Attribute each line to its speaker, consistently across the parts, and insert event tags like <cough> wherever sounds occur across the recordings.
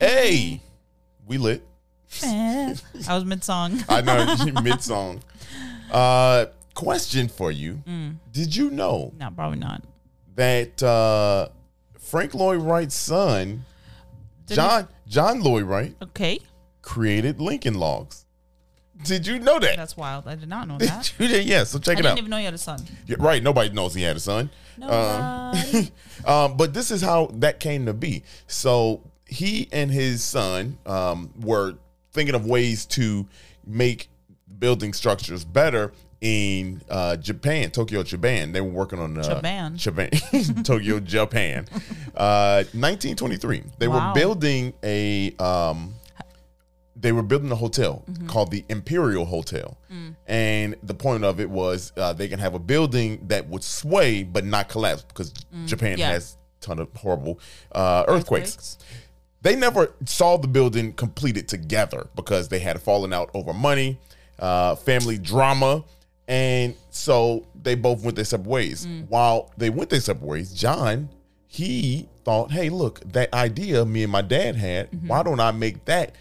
Speaker 1: Hey, we lit.
Speaker 2: I was mid song. <laughs>
Speaker 1: I know mid song. Uh, question for you:
Speaker 2: Mm.
Speaker 1: Did you know
Speaker 2: No, probably not.
Speaker 1: that uh, Frank Lloyd Wright's son,
Speaker 2: Didn't-
Speaker 1: John John Lloyd Wright,
Speaker 2: Okay,
Speaker 1: created Lincoln Logs? Did you know that?
Speaker 2: that's wild. I did not know <laughs> that.
Speaker 1: you yeah. So check
Speaker 2: I
Speaker 1: it out.
Speaker 2: I didn't even know you had a son.
Speaker 1: Yeah, right. Nobody knows he had a son.
Speaker 2: Nobody.
Speaker 1: um, <laughs> but this is how that came to be. So he and his son um, were thinking of ways to make building structures better in uh, Japan, Tokyo, Japan. They were working on uh,
Speaker 2: Japan.
Speaker 1: Japan, <laughs> Tokyo, Japan. Uh, 1923. They
Speaker 2: Wow.
Speaker 1: were building a. Um, they were building a hotel
Speaker 2: Mm-hmm.
Speaker 1: called the Imperial Hotel,
Speaker 2: Mm.
Speaker 1: and the point of it was uh, they can have a building that would sway but not collapse because Japan
Speaker 2: Mm. yeah.
Speaker 1: has a ton of horrible uh, earthquakes. They never saw the building completed together because they had fallen out over money, uh, family drama, and so they both went their separate ways.
Speaker 2: Mm.
Speaker 1: While they went their separate ways, John he thought, "Hey, look, that idea me and my dad had. Why don't I make that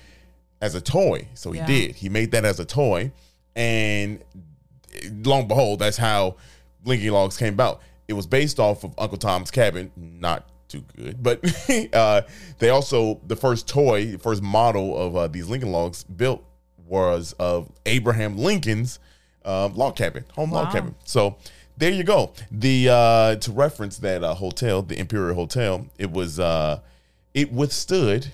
Speaker 1: as a toy?" So he
Speaker 2: Mm-hmm. Yeah.
Speaker 1: did. He made that as a toy, and long and behold, that's how Lincoln Logs came about. It was based off of Uncle Tom's Cabin, not too good, but <laughs> uh, they also the first toy, the first model of uh, these Lincoln Logs built was of Abraham Lincoln's uh, log cabin, home log cabin. So there you go. The uh, to reference that uh, hotel, the Imperial Hotel, it was uh, it withstood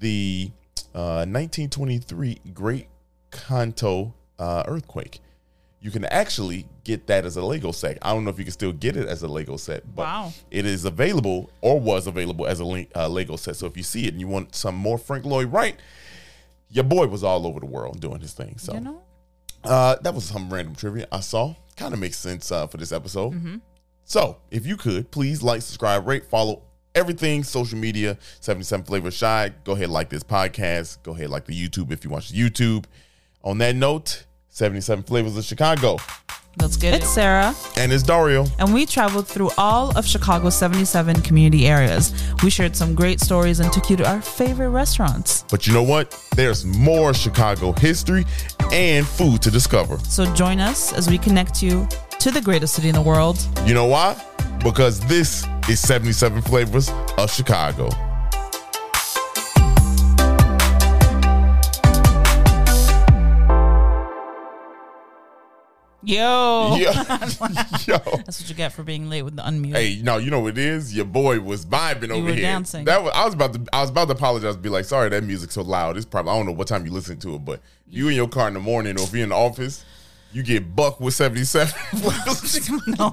Speaker 1: the uh, 1923 Great Kanto uh, earthquake. You can actually get that as a Lego set. I don't know if you can still get it as a Lego set, but
Speaker 2: Wow.
Speaker 1: it is available or was available as a uh, Lego set. So if you see it and you want some more Frank Lloyd Wright, your boy was all over the world doing his thing. So
Speaker 2: You know?
Speaker 1: uh, that was some random trivia I saw. Kind of makes sense uh, for this episode.
Speaker 2: Mm-hmm.
Speaker 1: So, if you could, please like, subscribe, rate, follow everything social media 77 Flavor Shy. Go ahead, like this podcast. Go ahead, like the YouTube if you watch the YouTube. On that note, 77 Flavors of Chicago.
Speaker 2: Let's get it. It's Sarah.
Speaker 1: And it's Dario.
Speaker 2: and we traveled through all of Chicago's 77 community areas. We shared some great stories and took you to our favorite restaurants.
Speaker 1: But you know what? There's more Chicago history and food to discover.
Speaker 2: So join us as we connect you to the greatest city in the world.
Speaker 1: You know why? Because this is 77 Flavors of Chicago.
Speaker 2: Yo.
Speaker 1: Yo, <laughs> yo.
Speaker 2: That's what you get for being late with the unmute.
Speaker 1: Hey, no, you know what it is? Your boy was vibing over
Speaker 2: were
Speaker 1: here.
Speaker 2: dancing.
Speaker 1: That was I was about to I was about to apologize be like, sorry, that music's so loud. It's probably I don't know what time you listen to it, but you in your car in the morning or if you're in the office, you get buck with 77. <laughs> <laughs>
Speaker 2: No,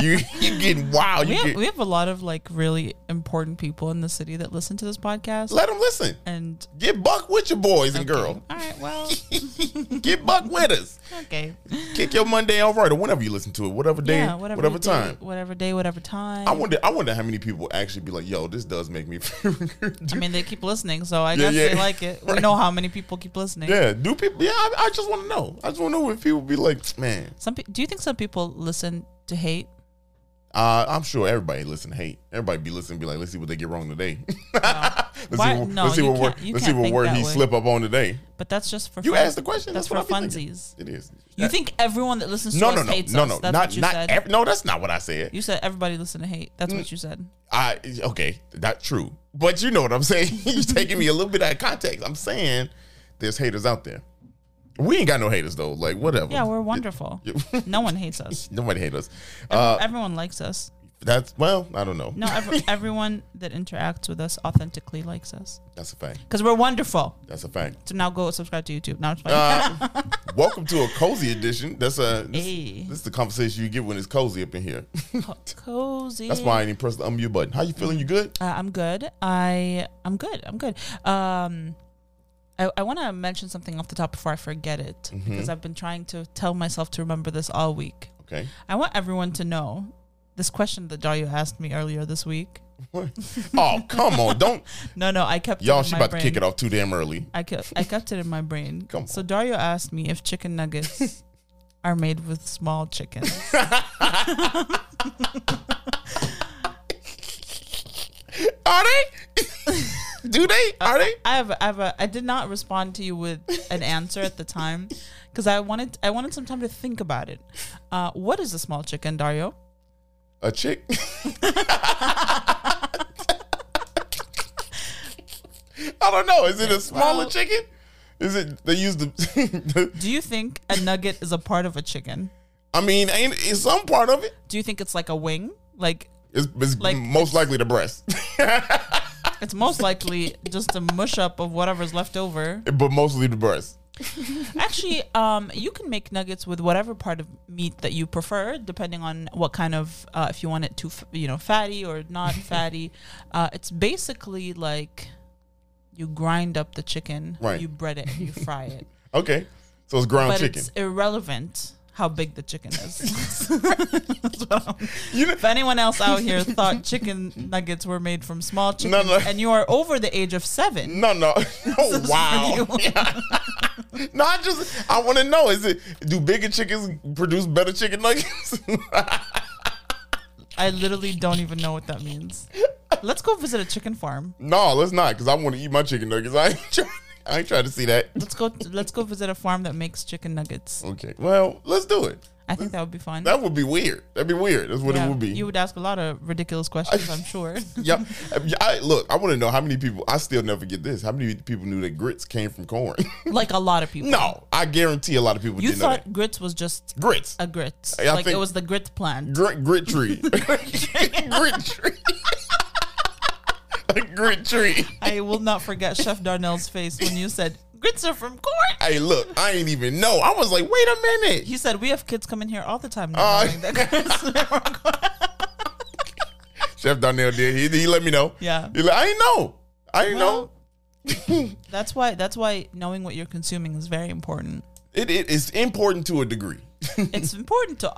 Speaker 1: you you getting wild.
Speaker 2: we,
Speaker 1: You
Speaker 2: have,
Speaker 1: get,
Speaker 2: we have a lot of like really important people in the city that listen to this podcast.
Speaker 1: let them listen.
Speaker 2: and
Speaker 1: Get buck with your boys and girls.
Speaker 2: all right, well, <laughs>
Speaker 1: Get buck with us.
Speaker 2: okay.
Speaker 1: Kick your Monday off right or whenever you listen to it, whatever day,
Speaker 2: yeah,
Speaker 1: whatever,
Speaker 2: whatever, day,
Speaker 1: time.
Speaker 2: whatever day, whatever time.
Speaker 1: I wonder. I wonder how many people actually be like, "Yo, this does make me feel good."
Speaker 2: I mean, they keep listening, so I
Speaker 1: Yeah,
Speaker 2: guess
Speaker 1: yeah.
Speaker 2: they like it. We know how many people keep listening.
Speaker 1: yeah, do people? Yeah, I, I just want to know. I just want to know if people be like, "Man,
Speaker 2: Some pe- do you think some people listen to hate?
Speaker 1: uh, I'm sure everybody listen to hate. Everybody be listening, be like, let's see what they get wrong today. <laughs> let's
Speaker 2: Why-
Speaker 1: see what,
Speaker 2: no,
Speaker 1: let's see what word, let's see what word he
Speaker 2: way.
Speaker 1: slip up on today.
Speaker 2: But that's just for
Speaker 1: You
Speaker 2: fun.
Speaker 1: asked the question.
Speaker 2: That's,
Speaker 1: That's,
Speaker 2: for
Speaker 1: what I be
Speaker 2: funsies.
Speaker 1: It is.
Speaker 2: You think everyone that listens to
Speaker 1: No,
Speaker 2: us
Speaker 1: no, no,
Speaker 2: hates
Speaker 1: no,
Speaker 2: us?
Speaker 1: no.
Speaker 2: That's
Speaker 1: not
Speaker 2: what you
Speaker 1: not.
Speaker 2: said.
Speaker 1: No, that's not what I said.
Speaker 2: you said everybody listen to hate. That's what you said.
Speaker 1: I okay, that's true. But you know what I'm saying. <laughs> You're taking me a little bit out of context. I'm saying there's haters out there. We ain't got no haters though. Like whatever.
Speaker 2: Yeah, we're wonderful. <laughs> no one hates us. <laughs>
Speaker 1: Nobody hates us. Uh,
Speaker 2: everyone likes us.
Speaker 1: that's well, I don't know.
Speaker 2: No, every, <laughs> everyone that interacts with us authentically likes us
Speaker 1: That's a fact.
Speaker 2: because we're wonderful.
Speaker 1: That's a fact.
Speaker 2: So now go subscribe to YouTube. Now.
Speaker 1: Uh, welcome to a cozy edition. That's a this,
Speaker 2: Hey.
Speaker 1: this is the conversation you get when it's cozy up in here.
Speaker 2: Cozy.
Speaker 1: That's why I didn't press the unmute button. How you feeling? You good?
Speaker 2: Uh, I'm good. I I'm good. I'm good. Um, I, I want to mention something off the top before I forget it
Speaker 1: Mm-hmm.
Speaker 2: because I've been trying to tell myself to remember this all week.
Speaker 1: Okay.
Speaker 2: I want everyone to know this question that Dario asked me earlier this week.
Speaker 1: Oh come on! Don't <laughs>
Speaker 2: No, no, I kept
Speaker 1: y'all.
Speaker 2: in
Speaker 1: She about
Speaker 2: brain.
Speaker 1: to kick it off too damn early.
Speaker 2: I kept I kept it in my brain. <laughs>
Speaker 1: Come on.
Speaker 2: So Dario asked me if chicken nuggets <laughs> are made with small chickens.
Speaker 1: Are they? Do they? Are they?
Speaker 2: I have, I have a, I did not respond to you with an answer at the time <laughs> because I wanted, I wanted some time to think about it. Uh, what is a small chicken, Dario?
Speaker 1: A chick? <laughs> I don't know. Is it a smaller
Speaker 2: Well-
Speaker 1: chicken? Is it they use the? the <laughs>
Speaker 2: Do you think a nugget is a part of a chicken?
Speaker 1: I mean, ain't is some part of it?
Speaker 2: Do you think it's like a wing? Like
Speaker 1: It's, it's
Speaker 2: Like,
Speaker 1: most likely the breast,
Speaker 2: it's most likely just a mush up of whatever's left over.
Speaker 1: but mostly the breast. <laughs>
Speaker 2: Actually, um, you can make nuggets with whatever part of meat that you prefer, depending on what kind of uh, if you want it too, f- you know, fatty or not <laughs> fatty. Uh, it's basically like you grind up the chicken,
Speaker 1: Right.
Speaker 2: you bread it, and you fry it. <laughs>
Speaker 1: Okay, so it's ground
Speaker 2: but
Speaker 1: chicken.
Speaker 2: it's irrelevant how big the chicken is. <laughs> <laughs> That's
Speaker 1: You know,
Speaker 2: if anyone else out here thought chicken nuggets were made from small chickens,
Speaker 1: no.
Speaker 2: and you are over the age of seven,
Speaker 1: no, no. <laughs> Oh wow.
Speaker 2: you.
Speaker 1: no, I just I want to know: is it do bigger chickens produce better chicken nuggets?
Speaker 2: I literally don't even know what that means. Let's go visit a chicken farm.
Speaker 1: no, let's not, because I want to eat my chicken nuggets. I ain't trying, I ain't trying to see that.
Speaker 2: Let's go. let's go visit a farm that makes chicken nuggets.
Speaker 1: Okay, well, let's do it.
Speaker 2: I think that would be fun.
Speaker 1: That would be weird. That'd be weird. That's what
Speaker 2: Yeah,
Speaker 1: it would be.
Speaker 2: You would ask a lot of ridiculous questions, I'm sure. <laughs> <laughs>
Speaker 1: yeah, I, look, I want to know how many people. I still never get this. How many people knew that grits came from corn? <laughs>
Speaker 2: like a lot of people.
Speaker 1: no, I guarantee a lot of people
Speaker 2: You
Speaker 1: didn't know
Speaker 2: thought grits was just
Speaker 1: Grits,
Speaker 2: a grit.
Speaker 1: I
Speaker 2: like it was the grit plant.
Speaker 1: grit, grit tree, grit tree, <laughs> a grit tree.
Speaker 2: I will not forget Chef Darnell's face when you said grits are from corn.
Speaker 1: Hey, look, I ain't even know. I was like, wait a minute.
Speaker 2: He said we have kids coming here all the time now.
Speaker 1: Uh, <laughs>
Speaker 2: that grits are from corn."
Speaker 1: Chef Darnell did. He, he let me know.
Speaker 2: Yeah.
Speaker 1: He like, I ain't know. I ain't
Speaker 2: Well,
Speaker 1: know. <laughs>
Speaker 2: That's why. That's why knowing what you're consuming is very important.
Speaker 1: It, it is important to a degree.
Speaker 2: It's important to,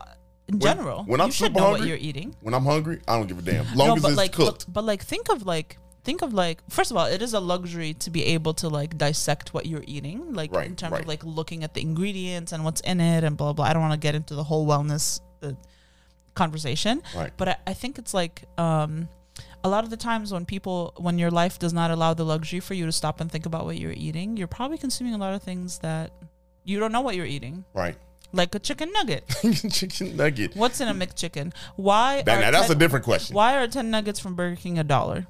Speaker 2: in general.
Speaker 1: when
Speaker 2: you
Speaker 1: I'm
Speaker 2: should
Speaker 1: super
Speaker 2: know what you're eating.
Speaker 1: when I'm hungry, I don't give a damn. Long
Speaker 2: no,
Speaker 1: as
Speaker 2: but
Speaker 1: it's
Speaker 2: like,
Speaker 1: cooked.
Speaker 2: But, but like, think of like, think of like. First of all, it is a luxury to be able to like dissect what you're eating, like
Speaker 1: Right,
Speaker 2: in terms
Speaker 1: right.
Speaker 2: of like looking at the ingredients and what's in it and blah blah. I don't want to get into the whole wellness uh, conversation,
Speaker 1: Right.
Speaker 2: but I, I think it's like. um a lot of the times when people when your life does not allow the luxury for you to stop and think about what you're eating you're probably consuming a lot of things that you don't know what you're eating
Speaker 1: right.
Speaker 2: like a chicken nugget <laughs>
Speaker 1: Chicken nugget.
Speaker 2: what's in a McChicken why
Speaker 1: That,
Speaker 2: are
Speaker 1: now, that's
Speaker 2: 10
Speaker 1: a different question.
Speaker 2: why are 10 nuggets from Burger King a dollar?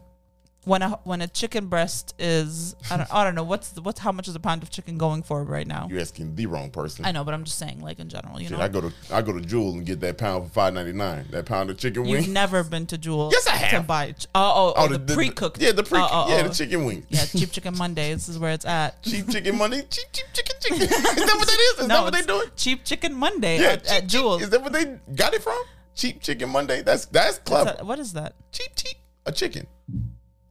Speaker 2: When a when a chicken breast is I don't, I don't know what's the, what's how much is a pound of chicken going for right now?
Speaker 1: You're asking the wrong person.
Speaker 2: I know, but I'm just saying like in general, you
Speaker 1: Shit,
Speaker 2: know.
Speaker 1: I go to I go to Jewel and get that pound for five ninety nine. That pound of chicken
Speaker 2: wings.
Speaker 1: You've
Speaker 2: never been to Jewel
Speaker 1: Yes, I have.
Speaker 2: to buy ch- oh, oh, oh, oh the, pre-cooked.
Speaker 1: Yeah, the pre.
Speaker 2: Oh, oh,
Speaker 1: yeah,
Speaker 2: oh.
Speaker 1: the chicken wing.
Speaker 2: Yeah, cheap chicken Mondays is where it's at. <laughs>
Speaker 1: Cheap chicken money. Cheap cheap chicken chicken. <laughs> is that what that is? Is that what they doing?
Speaker 2: Cheap chicken Monday
Speaker 1: Yeah,
Speaker 2: at,
Speaker 1: cheap,
Speaker 2: at Jewel.
Speaker 1: Is that what they got it from? Cheap chicken Monday. That's that's clever.
Speaker 2: that- what is that?
Speaker 1: Cheap cheap a chicken.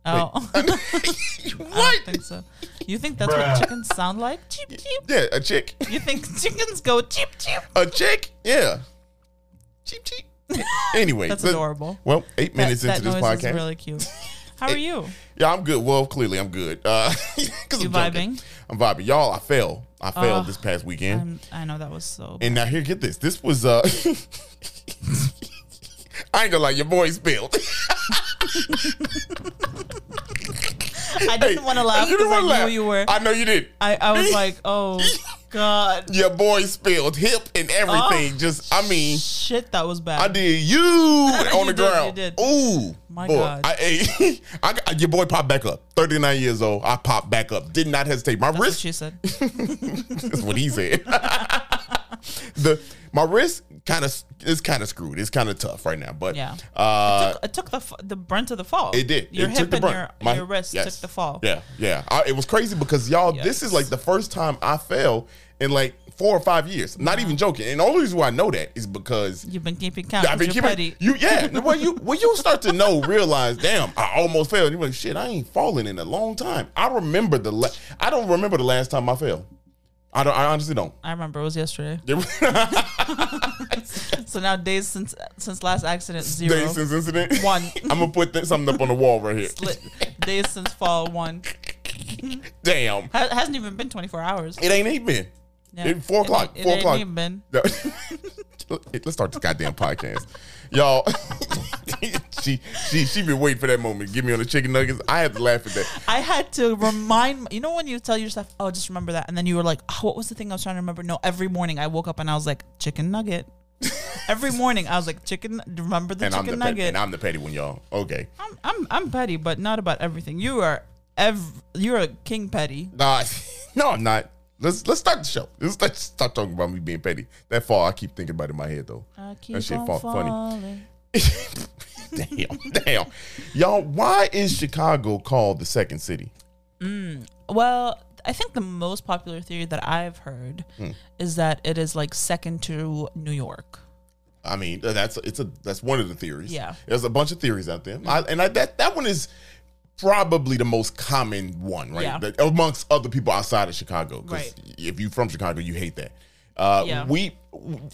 Speaker 2: Oh, <laughs> I <laughs>
Speaker 1: what?
Speaker 2: don't think so. You think that's what chickens sound like? Cheap cheap.
Speaker 1: Yeah, a chick.
Speaker 2: You think <laughs> chickens go cheap cheap?
Speaker 1: A chick. Yeah. Cheap cheap. Anyway,
Speaker 2: That's
Speaker 1: let-
Speaker 2: adorable.
Speaker 1: Well, eight minutes
Speaker 2: that,
Speaker 1: into this
Speaker 2: that noise
Speaker 1: podcast.
Speaker 2: is really cute. How are you?
Speaker 1: Yeah, I'm good. Well, clearly I'm good. Uh, 'cause
Speaker 2: You
Speaker 1: I'm joking.
Speaker 2: vibing?
Speaker 1: I'm vibing. Y'all, I fell. I failed this past weekend.
Speaker 2: I'm, I know that was so.
Speaker 1: and now here, get this. This was uh I ain't gonna lie, your boy spilled.
Speaker 2: I didn't want to laugh
Speaker 1: You didn't
Speaker 2: because I knew
Speaker 1: laugh.
Speaker 2: you were.
Speaker 1: I know you did.
Speaker 2: I, I was like, oh <laughs> god,
Speaker 1: Your boy spilled hip and everything.
Speaker 2: Oh.
Speaker 1: Just I mean,
Speaker 2: shit, that was bad.
Speaker 1: I did you <laughs> on the
Speaker 2: did,
Speaker 1: ground.
Speaker 2: you did.
Speaker 1: Ooh,
Speaker 2: My
Speaker 1: boy.
Speaker 2: God.
Speaker 1: I, hey, <laughs> I got, your boy popped back up. 39 years old. I popped back up. Did not hesitate. My
Speaker 2: That's what
Speaker 1: wrist
Speaker 2: she said.
Speaker 1: That's what he said. the my wrist kind of is kind of screwed. It's kind of tough right now, but
Speaker 2: Yeah.
Speaker 1: uh,
Speaker 2: it took the f- the brunt of the fall.
Speaker 1: it did.
Speaker 2: Your
Speaker 1: it
Speaker 2: hip
Speaker 1: took the
Speaker 2: and your,
Speaker 1: My-
Speaker 2: your wrist
Speaker 1: yes.
Speaker 2: took the fall.
Speaker 1: Yeah, yeah. I, it was crazy because y'all, this is like the first time I fell in like four or five years. Not even joking. And the only reason why I know that is because
Speaker 2: You've been keeping count.
Speaker 1: I've been keeping
Speaker 2: petty.
Speaker 1: you. Yeah, <laughs> when you when you start to know, realize, damn, I almost fell. You're like, shit, I ain't fallen in a long time. I remember the. La- I don't remember the last time I fell. I don't. I honestly don't.
Speaker 2: I remember it was yesterday. <laughs> So now days since since last accident zero.
Speaker 1: Days since incident.
Speaker 2: One. <laughs>
Speaker 1: I'm gonna put th- something up on the wall right here.
Speaker 2: Days since fall one.
Speaker 1: Damn,
Speaker 2: Ha- hasn't even been 24 hours.
Speaker 1: it ain't even been.
Speaker 2: Yeah.
Speaker 1: It, four o'clock.
Speaker 2: ain't- it
Speaker 1: four
Speaker 2: ain't
Speaker 1: o'clock.
Speaker 2: even been. <laughs>
Speaker 1: Let's start this goddamn podcast, y'all. She she she been waiting for that moment. Give me on the chicken nuggets. I had to laugh at that.
Speaker 2: I had to remind you know when you tell yourself, "Oh, just remember that," and then you were like, oh, "What was the thing I was trying to remember?" No, every morning I woke up and I was like, "Chicken nugget." every morning I was like, "Chicken." Remember the
Speaker 1: And I'm
Speaker 2: chicken
Speaker 1: the petty,
Speaker 2: nugget?
Speaker 1: and I'm the petty one, y'all. Okay.
Speaker 2: I'm, I'm I'm petty, but not about everything. You are ev- you're a king petty.
Speaker 1: Nah, <laughs> no, I'm not. Let's let's start the show. Let's, let's start talking about me being petty. That fall, I keep thinking about it in my head though.
Speaker 2: I keep
Speaker 1: That shit fall funny. <laughs> damn, damn, y'all. Why is Chicago called the second city?
Speaker 2: Well, I think the most popular theory that I've heard
Speaker 1: Hmm.
Speaker 2: is that it is like second to New York.
Speaker 1: I mean, that's it's a that's one of the theories.
Speaker 2: Yeah.
Speaker 1: there's a bunch of theories out there, I, and I, that that one is probably the most common one, right?
Speaker 2: Yeah.
Speaker 1: That- amongst other people outside of Chicago, because
Speaker 2: Right.
Speaker 1: if you're from Chicago, you hate that. Uh,
Speaker 2: Yeah.
Speaker 1: We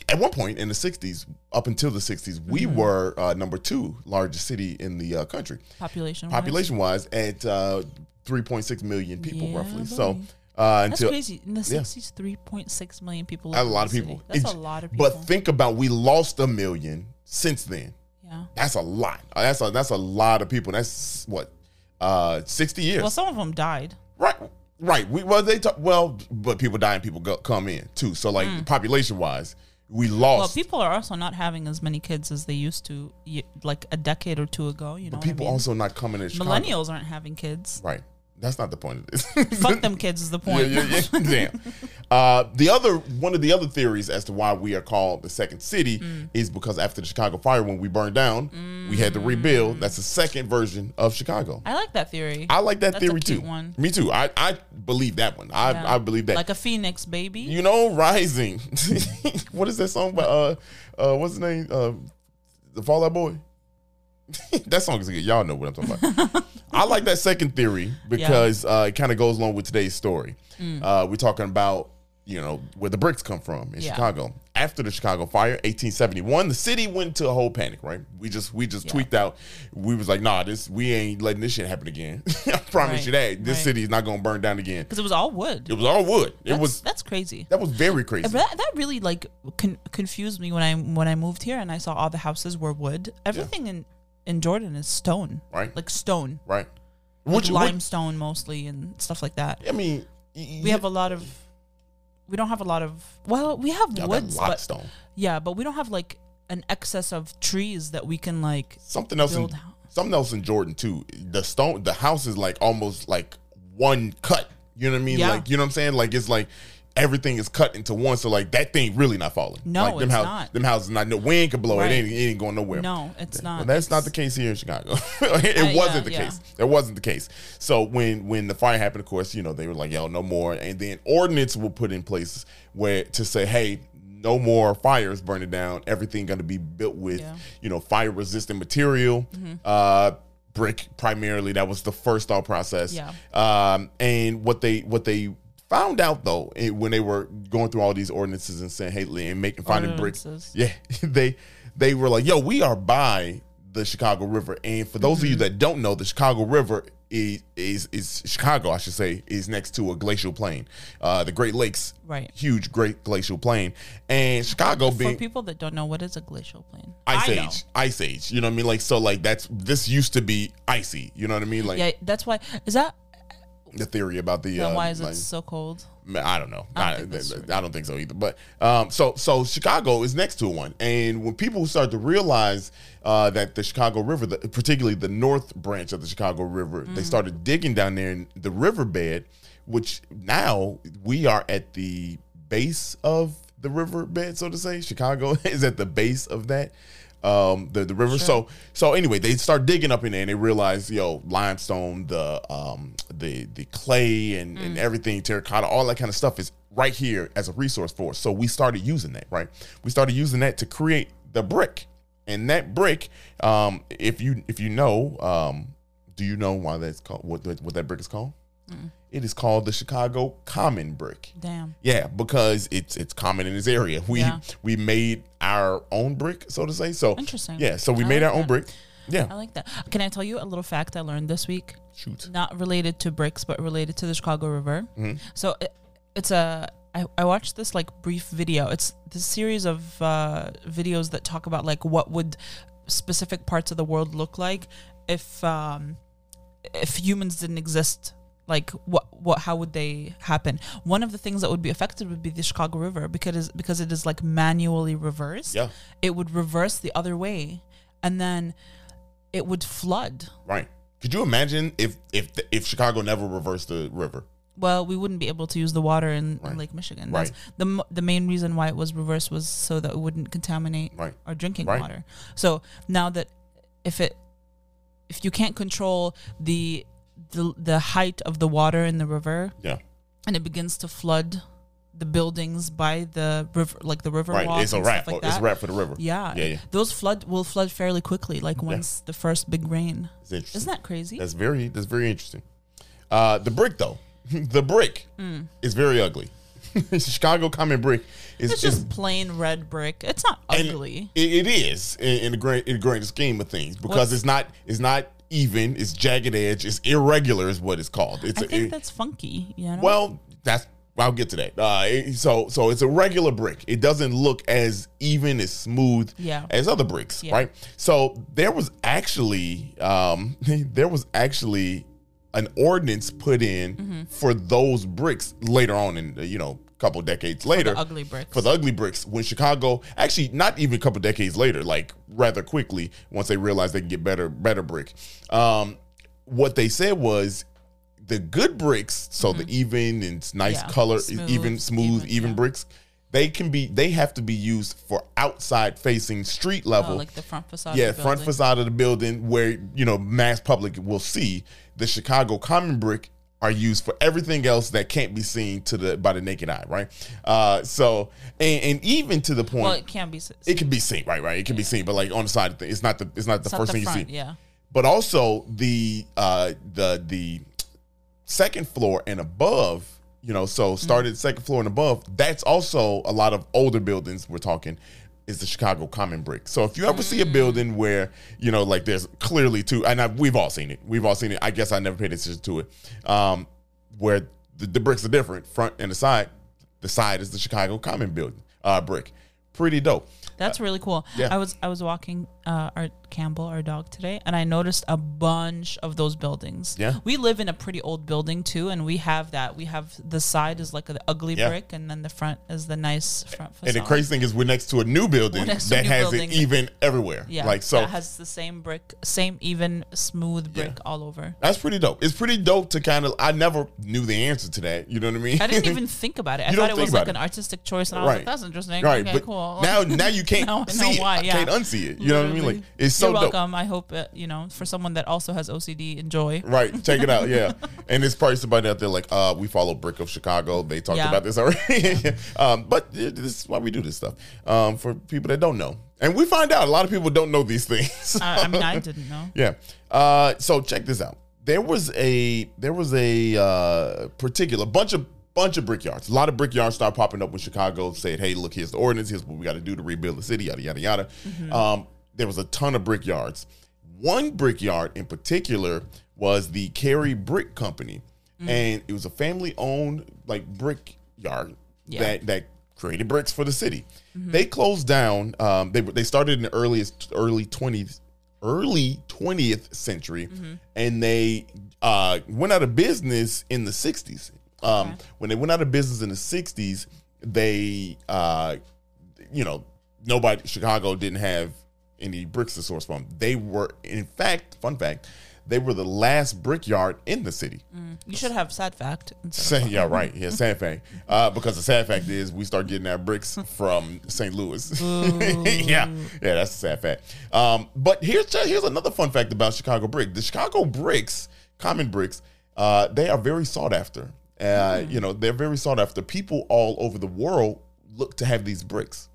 Speaker 1: at one point in the '60s, up until the '60s, we
Speaker 2: Mm-hmm.
Speaker 1: were uh, number two largest city in the uh, country,
Speaker 2: Population.
Speaker 1: population wise, at uh, 3.6 million people
Speaker 2: Yeah,
Speaker 1: roughly. So
Speaker 2: buddy.
Speaker 1: uh,
Speaker 2: That's
Speaker 1: until
Speaker 2: crazy. In the
Speaker 1: yeah.
Speaker 2: sixties, three point six million people.
Speaker 1: that's a lot of people.
Speaker 2: That's
Speaker 1: It's-
Speaker 2: a lot of people.
Speaker 1: But think about we lost a million since then.
Speaker 2: yeah.
Speaker 1: That's a lot. Uh, That's a that's a lot of people. That's what uh 60 years.
Speaker 2: Well, some of them died.
Speaker 1: right. Right. We well they talk well, but people die and people go, come in too. So like mm. population wise, we
Speaker 2: lost. Well, people are also not having as many kids as they used to, like a decade or two ago. You know,
Speaker 1: but people
Speaker 2: I mean?
Speaker 1: also not coming Chicago.
Speaker 2: millennials aren't having kids.
Speaker 1: Right. That's not the point of this. <laughs>
Speaker 2: Fuck them kids is the point.
Speaker 1: yeah, yeah. <laughs> Damn. Uh, the other one of the other theories as to why we are called the second city
Speaker 2: Mm.
Speaker 1: is because after the Chicago fire, when we burned down, we had to rebuild. That's the second version of Chicago.
Speaker 2: I like that theory.
Speaker 1: I like that
Speaker 2: That's
Speaker 1: theory too.
Speaker 2: one.
Speaker 1: Me too. I, I believe that one. I,
Speaker 2: Yeah.
Speaker 1: I believe that.
Speaker 2: like a phoenix, baby.
Speaker 1: you know, Rising. <laughs> what is that song by uh uh what's the name? Uh the Fall Out Boy? that song is good. Y'all know what I'm talking about. I like that second theory because uh, it kind of goes along with today's story.
Speaker 2: Mm.
Speaker 1: Uh, we're talking about you know where the bricks come from in
Speaker 2: Yeah.
Speaker 1: Chicago. After the Chicago fire, 1871, the city went to a whole panic. Right? We just we just
Speaker 2: Yeah.
Speaker 1: tweaked out. We was like, nah, this we ain't letting this shit happen again. <laughs> I promise
Speaker 2: Right,
Speaker 1: you that this
Speaker 2: right.
Speaker 1: city is not gonna burn down again.
Speaker 2: because it was all wood.
Speaker 1: It was all wood. It was
Speaker 2: that's crazy.
Speaker 1: that was very crazy.
Speaker 2: That, that really like con- confused me when I when I moved here and I saw all the houses were wood. Everything in in Jordan is stone,
Speaker 1: Right.
Speaker 2: Like stone,
Speaker 1: right?
Speaker 2: like limestone mostly and stuff like that.
Speaker 1: I mean, y-
Speaker 2: We have a lot of. We don't have a lot of. Well, we have woods,
Speaker 1: a lot of
Speaker 2: but
Speaker 1: stone.
Speaker 2: yeah, but we don't have like an excess of trees that we can like.
Speaker 1: Something else in something else in Jordan too. The stone, the house is like almost like one cut. You know what I mean?
Speaker 2: Yeah.
Speaker 1: Like you know what I'm saying? Like it's like everything is cut into one. So like that thing really not falling.
Speaker 2: No,
Speaker 1: like, them
Speaker 2: it's
Speaker 1: house,
Speaker 2: not.
Speaker 1: Them houses not. No wind can blow
Speaker 2: Right.
Speaker 1: it. Ain't, it ain't going nowhere.
Speaker 2: No, it's not.
Speaker 1: Well, that's not the case here in Chicago. <laughs> it
Speaker 2: Uh,
Speaker 1: wasn't
Speaker 2: yeah,
Speaker 1: the
Speaker 2: yeah.
Speaker 1: case. It wasn't the case. So when when the fire happened, of course, you know they were like, "Yo, no more." And then ordinance were put in place where to say, "Hey, no more fires burning down. Everything going to be built with
Speaker 2: Yeah.
Speaker 1: you know fire resistant material." Uh, brick primarily that was the first thought process
Speaker 2: Yeah.
Speaker 1: um and what they what they found out though when they were going through all these ordinances and saying hey and making finding bricks yeah, <laughs> they they were like, "Yo, we are by the Chicago River." And for those of you
Speaker 2: Mm-hmm.
Speaker 1: that don't know, the Chicago River is is, is Chicago, I should say, is next to a glacial plain, uh, the Great Lakes,
Speaker 2: Right.
Speaker 1: Huge Great Glacial Plain, and Chicago
Speaker 2: For
Speaker 1: being
Speaker 2: people that don't know, what is a glacial plain?
Speaker 1: ice
Speaker 2: I know.
Speaker 1: age, ice age. You know what I mean? Like so, like that's this used to be icy. You know what I mean? Like
Speaker 2: Yeah, that's why. Is that
Speaker 1: the theory about the uh,
Speaker 2: why is
Speaker 1: like-
Speaker 2: it so cold?
Speaker 1: I don't know.
Speaker 2: I don't
Speaker 1: I,
Speaker 2: think that's
Speaker 1: I don't think so either. But um, so so Chicago is next to one, and when people start to realize uh, that the Chicago River, the, particularly the north branch of the Chicago River, they started digging down there in the riverbed, which now we are at the base of the riverbed, so to say. Chicago <laughs> is at the base of that. Um, the the river. So so anyway, they start digging up in there and they realize, yo, limestone, the um the the clay and, and everything, terracotta, all that kind of stuff is right here as a resource for us. So we started using that, right? We started using that to create the brick. And that brick, um, if you if you know, um, do you know why that's called what what that brick is called? It is called the Chicago Common Brick.
Speaker 2: Damn.
Speaker 1: Yeah, because it's it's common in this area. We
Speaker 2: Yeah.
Speaker 1: we made our own brick, so to say. So
Speaker 2: Interesting.
Speaker 1: Yeah, so we
Speaker 2: I
Speaker 1: made
Speaker 2: like
Speaker 1: our own brick. Yeah,
Speaker 2: I like that. Can I tell you a little fact I learned this week?
Speaker 1: shoot.
Speaker 2: Not related to bricks, but related to the Chicago River.
Speaker 1: Mm-hmm.
Speaker 2: So it, it's a. I, I watched this like brief video. It's this series of uh, videos that talk about like what would specific parts of the world look like if um, if humans didn't exist. Like what what how would they happen? One of the things that would be affected would be the Chicago River because because it is like manually reversed.
Speaker 1: Yeah.
Speaker 2: It would reverse the other way, and then it would flood.
Speaker 1: Right. Could you imagine if if if Chicago never reversed the river?
Speaker 2: Well, we wouldn't be able to use the water in, in Lake Michigan. That's
Speaker 1: Right.
Speaker 2: the the main reason why it was reversed was so that it wouldn't contaminate
Speaker 1: Right.
Speaker 2: our drinking
Speaker 1: Right.
Speaker 2: water. So now that if it if you can't control the the the height of the water in the river
Speaker 1: Yeah.
Speaker 2: and it begins to flood the buildings by the river like the river
Speaker 1: Right. It's a wrap.
Speaker 2: like
Speaker 1: it's a wrap for the river.
Speaker 2: Yeah.
Speaker 1: Yeah, yeah.
Speaker 2: Those flood will flood fairly quickly like once the first big rain. Isn't that crazy?
Speaker 1: That's very that's very interesting. Uh, the brick though, <laughs> the brick is very ugly. <laughs> Chicago common brick is,
Speaker 2: it's
Speaker 1: is
Speaker 2: just plain red brick. It's not ugly.
Speaker 1: It, it is in, in the grand in the grand scheme of things because
Speaker 2: What's-
Speaker 1: it's not it's not even. It's jagged edge. It's irregular is what it's called. It's
Speaker 2: I
Speaker 1: a-
Speaker 2: think
Speaker 1: it-
Speaker 2: that's funky. You know.
Speaker 1: well that's. I'll get to that. Uh, so, so it's a regular brick. It doesn't look as even as smooth
Speaker 2: Yeah.
Speaker 1: as other bricks,
Speaker 2: Yeah.
Speaker 1: right? So there was actually, um, <laughs> there was actually an ordinance put in
Speaker 2: Mm-hmm.
Speaker 1: for those bricks later on in, you know, couple decades later
Speaker 2: the ugly bricks.
Speaker 1: for the ugly bricks when Chicago actually not even a couple decades later, like rather quickly once they realized they can get better better brick. Um, what they said was the good bricks, so the even and nice
Speaker 2: Mm-hmm. Yeah.
Speaker 1: color,
Speaker 2: Smooth,
Speaker 1: even smooth,
Speaker 2: even,
Speaker 1: even
Speaker 2: yeah.
Speaker 1: bricks. They can be. They have to be used for outside facing street level.
Speaker 2: Oh, like the front facade.
Speaker 1: yeah, front facade of the building where you know mass public will see the Chicago common brick are used for everything else that can't be seen to the by the naked eye, right? Uh, so and, and even to the point
Speaker 2: Well, it can be. s-
Speaker 1: it can be seen, right? Right, it can be seen, but like on the side of the, it's not the it's not the
Speaker 2: it's not
Speaker 1: first
Speaker 2: the
Speaker 1: thing
Speaker 2: front,
Speaker 1: you see.
Speaker 2: Yeah.
Speaker 1: But also the uh the the second floor and above, you know, so started second floor and above, that's also a lot of older buildings we're talking is the Chicago common brick. So if you ever see a building where, you know, like there's clearly two and I, we've all seen it. We've all seen it. I guess I never paid attention to it. Um where the, the bricks are different, front and the side. The side is the Chicago common building, uh brick. Pretty dope.
Speaker 2: That's really cool.
Speaker 1: yeah.
Speaker 2: I was I was walking uh, our Campbell, our dog today, and I noticed a bunch of those buildings.
Speaker 1: Yeah.
Speaker 2: we live in a pretty old building too, and we have that. We have the side is like the ugly
Speaker 1: Yeah.
Speaker 2: brick, and then the front is the nice front facade.
Speaker 1: And the crazy thing is, we're next to a new building
Speaker 2: We're next to a
Speaker 1: that
Speaker 2: new
Speaker 1: has
Speaker 2: building.
Speaker 1: it even everywhere.
Speaker 2: yeah,
Speaker 1: like so.
Speaker 2: that has the same brick, same even smooth brick all over.
Speaker 1: that's pretty dope. It's pretty dope to kind of. I never knew the answer to that. You know what I mean?
Speaker 2: I didn't even <laughs> think about it. I
Speaker 1: You
Speaker 2: thought it was like
Speaker 1: about
Speaker 2: an artistic choice, and I was
Speaker 1: Right.
Speaker 2: like, "That's interesting."
Speaker 1: right,
Speaker 2: okay,
Speaker 1: but
Speaker 2: cool.
Speaker 1: now now you <laughs> can't
Speaker 2: Now I know
Speaker 1: see
Speaker 2: why,
Speaker 1: it.
Speaker 2: yeah.
Speaker 1: Can't unsee it. You know what I mean? Like it's so
Speaker 2: You're
Speaker 1: dope.
Speaker 2: welcome. I hope it, you know for someone that also has OCD, enjoy.
Speaker 1: Right, check it out. <laughs> Yeah, and it's probably somebody out there like, uh, we follow Brick of Chicago. They talked
Speaker 2: Yeah.
Speaker 1: about this already. <laughs> um, but this is why we do this stuff um, for people that don't know, and we find out a lot of people don't know these <laughs> things.
Speaker 2: I, I mean, I didn't know.
Speaker 1: Yeah. Uh, so check this out. There was a there was a uh, particular bunch of bunch of brickyards. A lot of brickyards start popping up when Chicago said, "Hey, look, here's the ordinance. Here's what we got to do to rebuild the city." Yada yada yada. Um, there was a ton of brickyards. One brickyard in particular was the Carey Brick Company, and it was a family owned like brickyard
Speaker 2: Yeah.
Speaker 1: that that created bricks for the city. They closed down. Um, they they started in the earliest early twenties early 20th century and they uh, went out of business in the 60s um, when they went out of business in the 60s they uh, you know nobody chicago didn't have any bricks to source from they were in fact fun fact they were the last brickyard in the city
Speaker 2: You should have sad fact.
Speaker 1: Yeah, right. Yeah, sad <laughs> fact. Uh, because the sad fact is we start getting our bricks from St. Louis. <laughs> yeah, yeah, that's a sad fact. Um, but here's here's another fun fact about Chicago brick. The Chicago bricks, common bricks, uh, they are very sought after. Uh, You know, they're very sought after. People all over the world look to have these bricks.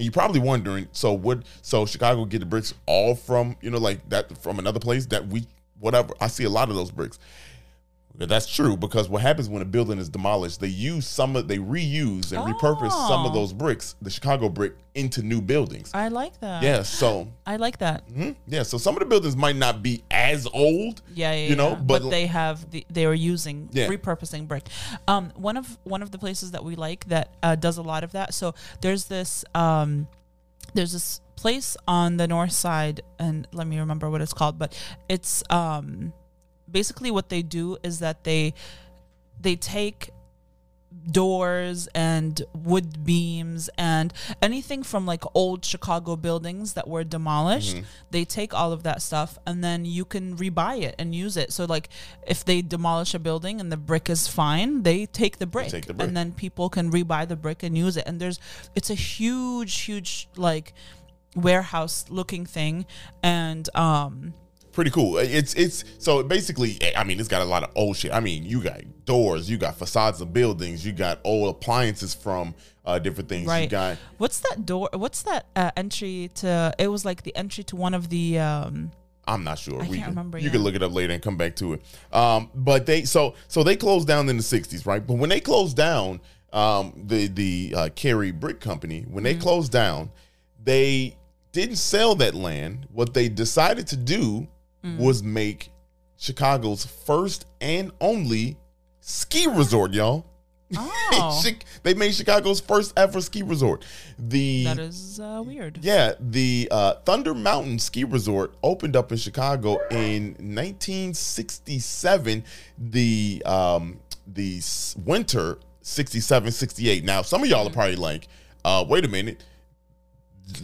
Speaker 1: And you're probably wondering, so would so Chicago get the bricks all from you know like that from another place that we whatever? I see a lot of those bricks. That's true because what happens when a building is demolished, they use some of they reuse and repurpose some of
Speaker 2: Oh.
Speaker 1: those bricks, the Chicago brick, into new buildings.
Speaker 2: I like that.
Speaker 1: Yeah, so
Speaker 2: I like that.
Speaker 1: mhm, yeah, so some of the buildings might not be as old.
Speaker 2: Yeah, yeah,
Speaker 1: you know,
Speaker 2: yeah.
Speaker 1: but,
Speaker 2: they have the, they are using
Speaker 1: Yeah.
Speaker 2: repurposing brick. Um, one of one of the places that we like that uh, does a lot of that. So there's this um, there's this place on the north side, and let me remember what it's called, but it's um, basically what they do is that they they take doors and wood beams and anything from like old Chicago buildings that were demolished.
Speaker 1: Mm-hmm.
Speaker 2: They take all of that stuff and then you can rebuy it and use it. So like if they demolish a building and the brick is fine, they take the brick,
Speaker 1: take the brick.
Speaker 2: and then people can rebuy the brick and use it. And there's it's a huge huge like warehouse looking thing and um
Speaker 1: pretty cool. It's it's so basically. I mean, it's got a lot of old shit. I mean, you got doors, you got facades of buildings, you got old appliances from uh, different things. You
Speaker 2: Right.
Speaker 1: got
Speaker 2: What's that door? What's that uh, entry to? It was like the entry to one of the. Um,
Speaker 1: I'm not sure.
Speaker 2: I can't
Speaker 1: can,
Speaker 2: remember,
Speaker 1: You
Speaker 2: yeah.
Speaker 1: can look it up later and come back to it. Um, but they so so they closed down in the '60s, right? But when they closed down, um, the the uh, Carey Brick Company, when
Speaker 2: Mm-hmm.
Speaker 1: they closed down, they didn't sell that land. What they decided to do
Speaker 2: Mm.
Speaker 1: was make Chicago's first and only ski resort, y'all. <laughs>
Speaker 2: oh,
Speaker 1: they made Chicago's first ever ski resort. The
Speaker 2: that is uh, weird.
Speaker 1: yeah, the uh, Thunder Mountain Ski Resort opened up in Chicago in 1967. The um, the winter 67, 68. Now, some of y'all are probably like, uh, "Wait a minute."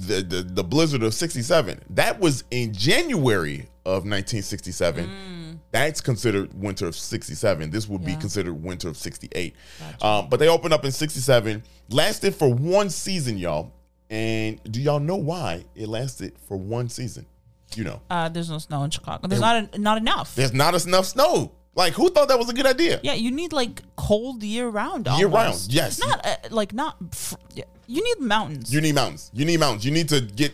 Speaker 1: The, the the blizzard of 67 that was in january of 1967 that's considered winter of 67 this would be considered winter of 68 um, but they opened up in 67 lasted for one season y'all. And do y'all know why it lasted for one season? You know.
Speaker 2: Uh, there's no snow in Chicago. There's not en- not enough.
Speaker 1: there's not enough snow like who thought that was a good idea
Speaker 2: Yeah, you need like cold year round.
Speaker 1: Year round, yes.
Speaker 2: Not uh, like not. Fr- you need mountains.
Speaker 1: You need mountains. You need mountains. You need to get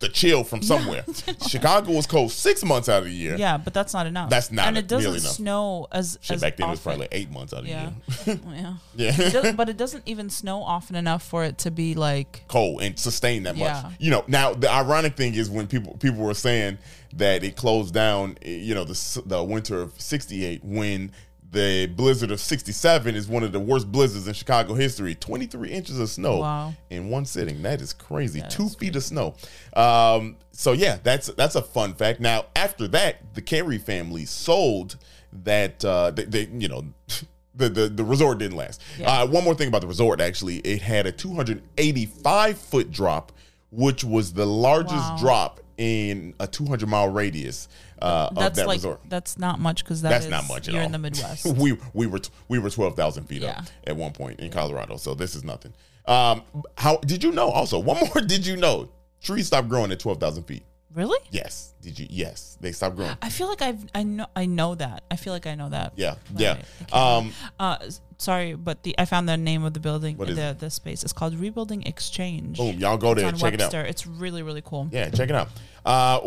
Speaker 1: the chill from somewhere. Chicago was cold six months out of the year.
Speaker 2: yeah, but that's not enough.
Speaker 1: That's not enough.
Speaker 2: and it doesn't
Speaker 1: nearly enough.
Speaker 2: snow as
Speaker 1: Shit,
Speaker 2: as
Speaker 1: back then it was probably like eight months out of the
Speaker 2: yeah,
Speaker 1: year. <laughs>
Speaker 2: yeah. <laughs>
Speaker 1: Yeah.
Speaker 2: It does- but it doesn't even snow often enough for it to be like.
Speaker 1: cold and sustain that much.
Speaker 2: Yeah.
Speaker 1: You know, now the ironic thing is when people people were saying that it closed down, eh, you know, the the winter of 68 when the blizzard of 67 is one of the worst blizzards in Chicago history. 23 inches of snow
Speaker 2: Wow.
Speaker 1: in one sitting. That is crazy.
Speaker 2: That
Speaker 1: 2
Speaker 2: is
Speaker 1: feet of snow. Um, so yeah, that's that's a fun fact. Now, after that, the Carey family sold that uh they, they you know <laughs> the, the the resort didn't last.
Speaker 2: Yeah.
Speaker 1: Uh, one more thing about the resort, actually, it had a 285 foot drop, which was the largest
Speaker 2: Wow.
Speaker 1: drop in a 200 mile radius uh, of
Speaker 2: That's
Speaker 1: that
Speaker 2: like
Speaker 1: resort.
Speaker 2: that's not much because
Speaker 1: That's not much at
Speaker 2: You're
Speaker 1: all.
Speaker 2: in the <laughs> Midwest.
Speaker 1: we we were we were 12,000 feet
Speaker 2: Yeah.
Speaker 1: up at one point in Colorado, so this is nothing. Um, how did you know? Also, one <laughs> more. Did you know trees stop growing at 12,000 feet?
Speaker 2: Really?
Speaker 1: Yes. Did you? Yes, they stopped growing.
Speaker 2: I feel like I've I know I know that. I feel like I know that.
Speaker 1: Yeah,
Speaker 2: But
Speaker 1: yeah.
Speaker 2: I- I
Speaker 1: Um,
Speaker 2: Uh, sorry, but the I found the name of the building,
Speaker 1: What is
Speaker 2: the the space. It's called Rebuilding Exchange.
Speaker 1: boom, y'all go
Speaker 2: It's
Speaker 1: there
Speaker 2: on
Speaker 1: check
Speaker 2: Webster.
Speaker 1: it out.
Speaker 2: It's really really cool.
Speaker 1: Yeah, check it out. Uh,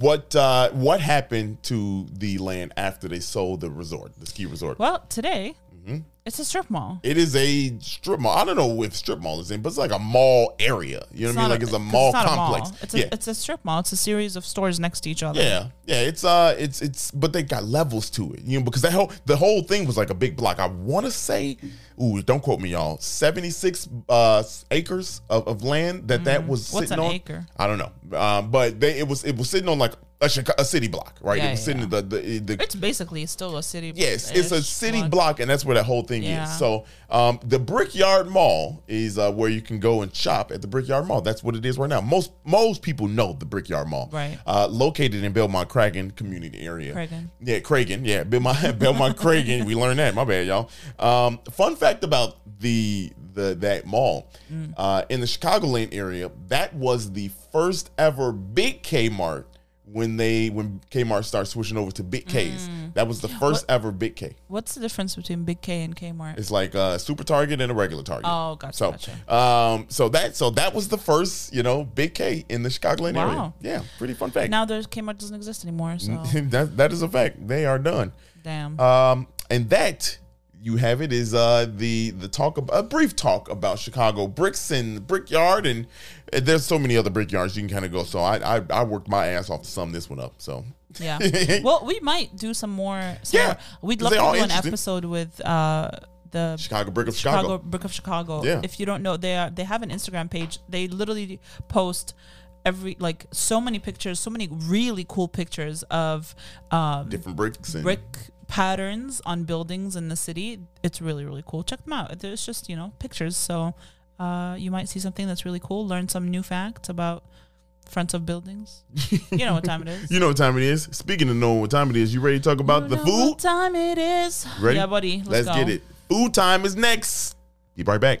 Speaker 1: what uh, what happened to the land after they sold the resort, the ski resort?
Speaker 2: Well, today
Speaker 1: Mm-hmm.
Speaker 2: It's a strip mall.
Speaker 1: It is a strip mall. I don't know if strip mall is in, but it's like a mall area. You know what I mean? Like it's a mall
Speaker 2: not
Speaker 1: complex.
Speaker 2: mall. It's a
Speaker 1: yeah.
Speaker 2: it's a strip mall. It's a series of stores next to each other.
Speaker 1: Yeah, yeah, it's uh, it's it's, but they got levels to it, you know, because that whole the whole thing was like a big block. I want to say, ooh, don't quote me, y'all, seventy six uh acres of, of land that that was.
Speaker 2: What's
Speaker 1: sitting
Speaker 2: an
Speaker 1: on.
Speaker 2: acre?
Speaker 1: I don't know, um, but they it was it was sitting on like a, Chica- a city block, right?
Speaker 2: Yeah,
Speaker 1: it was
Speaker 2: yeah,
Speaker 1: the the, the
Speaker 2: It's basically still a city. Block.
Speaker 1: Yes, it's a city block.
Speaker 2: block.
Speaker 1: and that's where that whole thing
Speaker 2: Yeah.
Speaker 1: is. So, um, the Brickyard Mall is uh, where you can go and shop at the Brickyard Mall. That's what it is right now. Most most people know the Brickyard Mall,
Speaker 2: Right.
Speaker 1: Uh, located in Belmont Cragin community area.
Speaker 2: Cragin.
Speaker 1: yeah, Cragin, yeah, Belmont <laughs> Belmont Cragin. We learned that. My bad, y'all. Um, fun fact about the the that mall
Speaker 2: Mm.
Speaker 1: uh, in the Chicagoland area. That was the first ever big Kmart. When they when Kmart started switching over to Big K's,
Speaker 2: Mm.
Speaker 1: that was the first ever Big K.
Speaker 2: What's the difference between Big K and Kmart?
Speaker 1: It's like a super Target and a regular Target.
Speaker 2: Oh, gotcha,
Speaker 1: So,
Speaker 2: gotcha.
Speaker 1: um, so that so that was the first, you know, big K in the Chicagoland area. Yeah, pretty fun fact.
Speaker 2: now there's Kmart doesn't exist anymore. So <laughs>
Speaker 1: that that is a fact. They are done.
Speaker 2: damn.
Speaker 1: Um, and that you have it is uh the the talk about a brief talk about Chicago bricks and brickyard and uh, there's so many other brickyards you can kind of go. So I, I I worked my ass off to sum this one up. So
Speaker 2: Yeah. <laughs> well, we might do some more. Some
Speaker 1: Yeah,
Speaker 2: more. we'd love to do an episode with uh, the
Speaker 1: Chicago brick of
Speaker 2: Chicago,
Speaker 1: Chicago.
Speaker 2: Brick of Chicago.
Speaker 1: Yeah.
Speaker 2: If you don't know, they are they have an Instagram page. They literally post every like so many pictures, so many really cool pictures of um,
Speaker 1: Different bricks and
Speaker 2: brick patterns on buildings in the city. It's really really cool. Check them out. There's just you know pictures, so uh, you might see something that's really cool. Learn some new facts about fronts of buildings. you know what time it is. <laughs>
Speaker 1: You know what time it is. Speaking of knowing what time it is, you ready to talk about
Speaker 2: You
Speaker 1: the food?
Speaker 2: Time it is?
Speaker 1: Ready?
Speaker 2: Yeah, buddy. Let's,
Speaker 1: Let's get it. Food time is next. Be right back.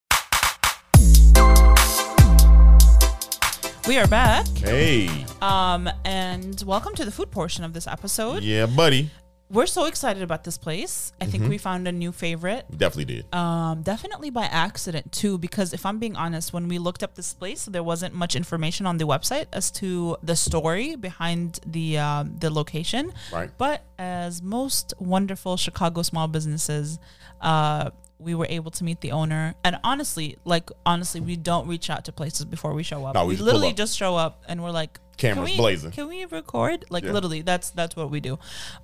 Speaker 2: We are back.
Speaker 1: Hey.
Speaker 2: Um, and welcome to the food portion of this episode.
Speaker 1: Yeah, buddy.
Speaker 2: We're so excited about this place. I
Speaker 1: Mm-hmm.
Speaker 2: think we found a new favorite.
Speaker 1: Definitely did.
Speaker 2: Um, definitely by accident too, because if I'm being honest, when we looked up this place, there wasn't much information on the website as to the story behind the um, the location.
Speaker 1: Right.
Speaker 2: But as most wonderful Chicago small businesses, uh, we were able to meet the owner, and honestly, like honestly, we don't reach out to places before we show up.
Speaker 1: No, we
Speaker 2: we
Speaker 1: just
Speaker 2: literally
Speaker 1: up.
Speaker 2: just show up, and we're like,
Speaker 1: Cameras
Speaker 2: can we,
Speaker 1: blazing.
Speaker 2: Can we record? Like
Speaker 1: Yeah.
Speaker 2: literally, that's that's what we do.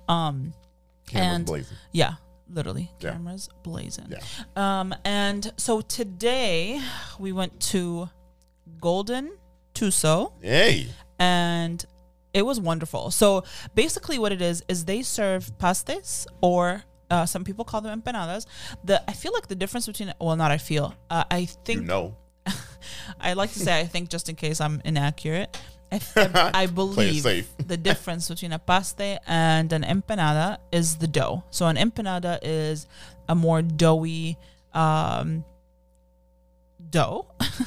Speaker 2: Um,
Speaker 1: Cameras
Speaker 2: and
Speaker 1: blazing.
Speaker 2: yeah, literally,
Speaker 1: Yeah.
Speaker 2: cameras blazing.
Speaker 1: Yeah.
Speaker 2: Um, and so today we went to Golden Tuzo
Speaker 1: Hey.
Speaker 2: and it was wonderful. So basically, what it is is they serve pastes or uh, some people call them empanadas. The I feel like the difference between well, not I feel. Uh, I think
Speaker 1: You know. <laughs>
Speaker 2: I like to say I think just in case I'm inaccurate. I, <laughs> I, I believe the difference between a paste and an empanada is the dough. So an empanada is a more doughy um, dough. <laughs>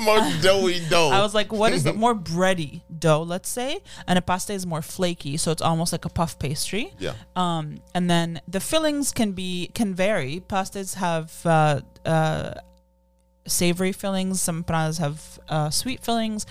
Speaker 1: More doughy dough.
Speaker 2: I was like, what is <laughs> it? More bready dough, let's say, and a pasta is more flaky, so it's almost like a puff pastry.
Speaker 1: yeah.
Speaker 2: Um, and then the fillings can be can vary. Pastas have uh, uh, savory fillings. Some empanadas have uh, sweet fillings,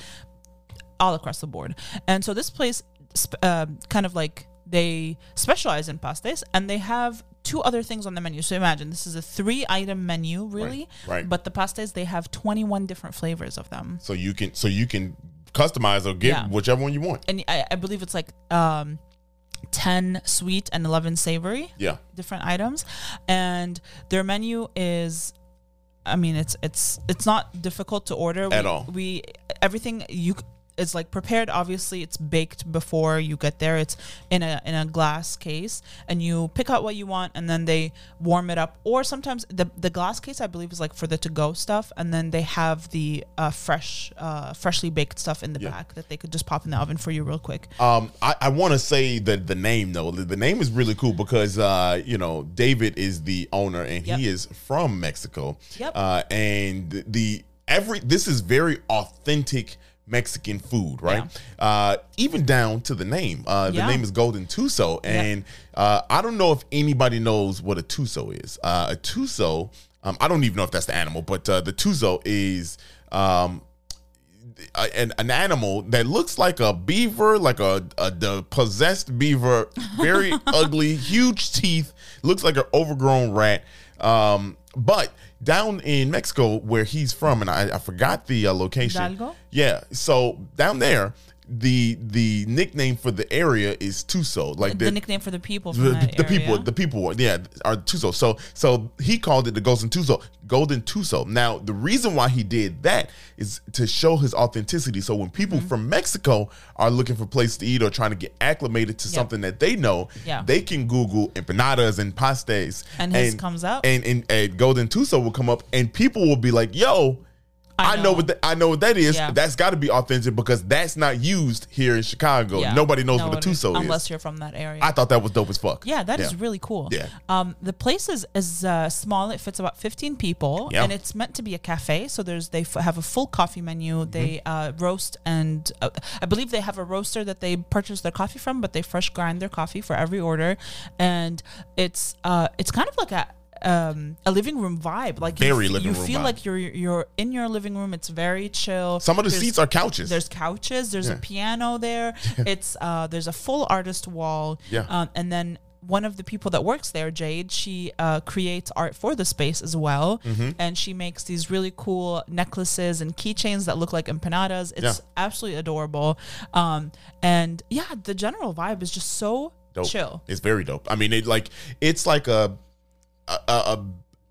Speaker 2: all across the board. And so this place, sp- uh, kind of like they specialize in pastas, and they have two other things on the menu. So imagine this is a three item menu, really.
Speaker 1: right. right.
Speaker 2: But the pastas they have twenty one different flavors of them.
Speaker 1: So you can so you can customize or get
Speaker 2: Yeah.
Speaker 1: whichever one you want.
Speaker 2: and I, I believe it's like um, 10 sweet and 11 savory
Speaker 1: Yeah.
Speaker 2: different items and their menu is i mean it's it's it's not difficult to order
Speaker 1: At
Speaker 2: we,
Speaker 1: all.
Speaker 2: we everything you is like prepared obviously it's baked before you get there it's in a in a glass case and you pick out what you want and then they warm it up or sometimes the the glass case i believe is like for the to go stuff and then they have the uh, fresh uh, freshly baked stuff in the
Speaker 1: Yeah.
Speaker 2: back that they could just pop in the oven for you real quick
Speaker 1: Um, I, I want to say that the name though, the, the name is really cool because uh, you know David is the owner and
Speaker 2: Yep.
Speaker 1: he is from Mexico.
Speaker 2: Yep.
Speaker 1: Uh, and the every this is very authentic Mexican food, right? Uh, even down to the name. Uh, the
Speaker 2: Yeah.
Speaker 1: name is Golden Tuzo, and uh, I don't know if anybody knows what a tuzo is. Uh, a tuzo, um, I don't even know if that's the animal, but uh, the tuzo is. Um, an, an animal that looks like a beaver, like a, a the possessed beaver, very <laughs> ugly, huge teeth, looks like an overgrown rat. Um, but down in Mexico, where he's from, and I, I forgot the uh, location.
Speaker 2: Hidalgo?
Speaker 1: Yeah, so down there, the the nickname for the area is Tuzo, like
Speaker 2: the, nickname for the people from
Speaker 1: the, the people, the people, yeah, are Tuzo. So, so he called it the Golden Tuzo, Golden Tuzo. Now, the reason why he did that is to show his authenticity. So, when people
Speaker 2: Mm-hmm.
Speaker 1: from Mexico are looking for place to eat or trying to get acclimated to
Speaker 2: Yep.
Speaker 1: something that they know,
Speaker 2: Yeah.
Speaker 1: they can Google empanadas and pastes,
Speaker 2: And his comes up.
Speaker 1: and and, and Golden Tuzo will come up, and people will be like, "Yo." I,
Speaker 2: I
Speaker 1: know.
Speaker 2: know.
Speaker 1: what that I know what that is.
Speaker 2: Yeah.
Speaker 1: That's got to be authentic because that's not used here in Chicago.
Speaker 2: Yeah.
Speaker 1: Nobody knows
Speaker 2: No
Speaker 1: what a Tuzo
Speaker 2: unless
Speaker 1: is.
Speaker 2: you're from that area.
Speaker 1: I thought that was dope as fuck.
Speaker 2: Yeah, that is really cool.
Speaker 1: Yeah.
Speaker 2: Um, the place is is uh, small. It fits about 15 people,
Speaker 1: Yeah.
Speaker 2: and it's meant to be a cafe. So there's they f- have a full coffee menu. They uh, roast and uh, I believe they have a roaster that they purchase their coffee from, but they fresh grind their coffee for every order, and it's uh, it's kind of like a. Um, a living room vibe, like you
Speaker 1: Very
Speaker 2: f-
Speaker 1: living
Speaker 2: you
Speaker 1: room
Speaker 2: feel
Speaker 1: vibe.
Speaker 2: like you're you're in your living room. It's very chill.
Speaker 1: Some of the
Speaker 2: There's-
Speaker 1: seats are couches.
Speaker 2: There's couches. There's a piano there. <laughs> It's uh, there's a full artist wall.
Speaker 1: Yeah.
Speaker 2: Um, and then one of the people that works there, Jade, she uh, creates art for the space as well,
Speaker 1: Mm-hmm.
Speaker 2: and she makes these really cool necklaces and keychains that look like empanadas. It's
Speaker 1: Yeah.
Speaker 2: absolutely adorable. Um, and yeah, the general vibe is just so
Speaker 1: dope.
Speaker 2: chill.
Speaker 1: It's very dope. I mean, it like it's like a a a,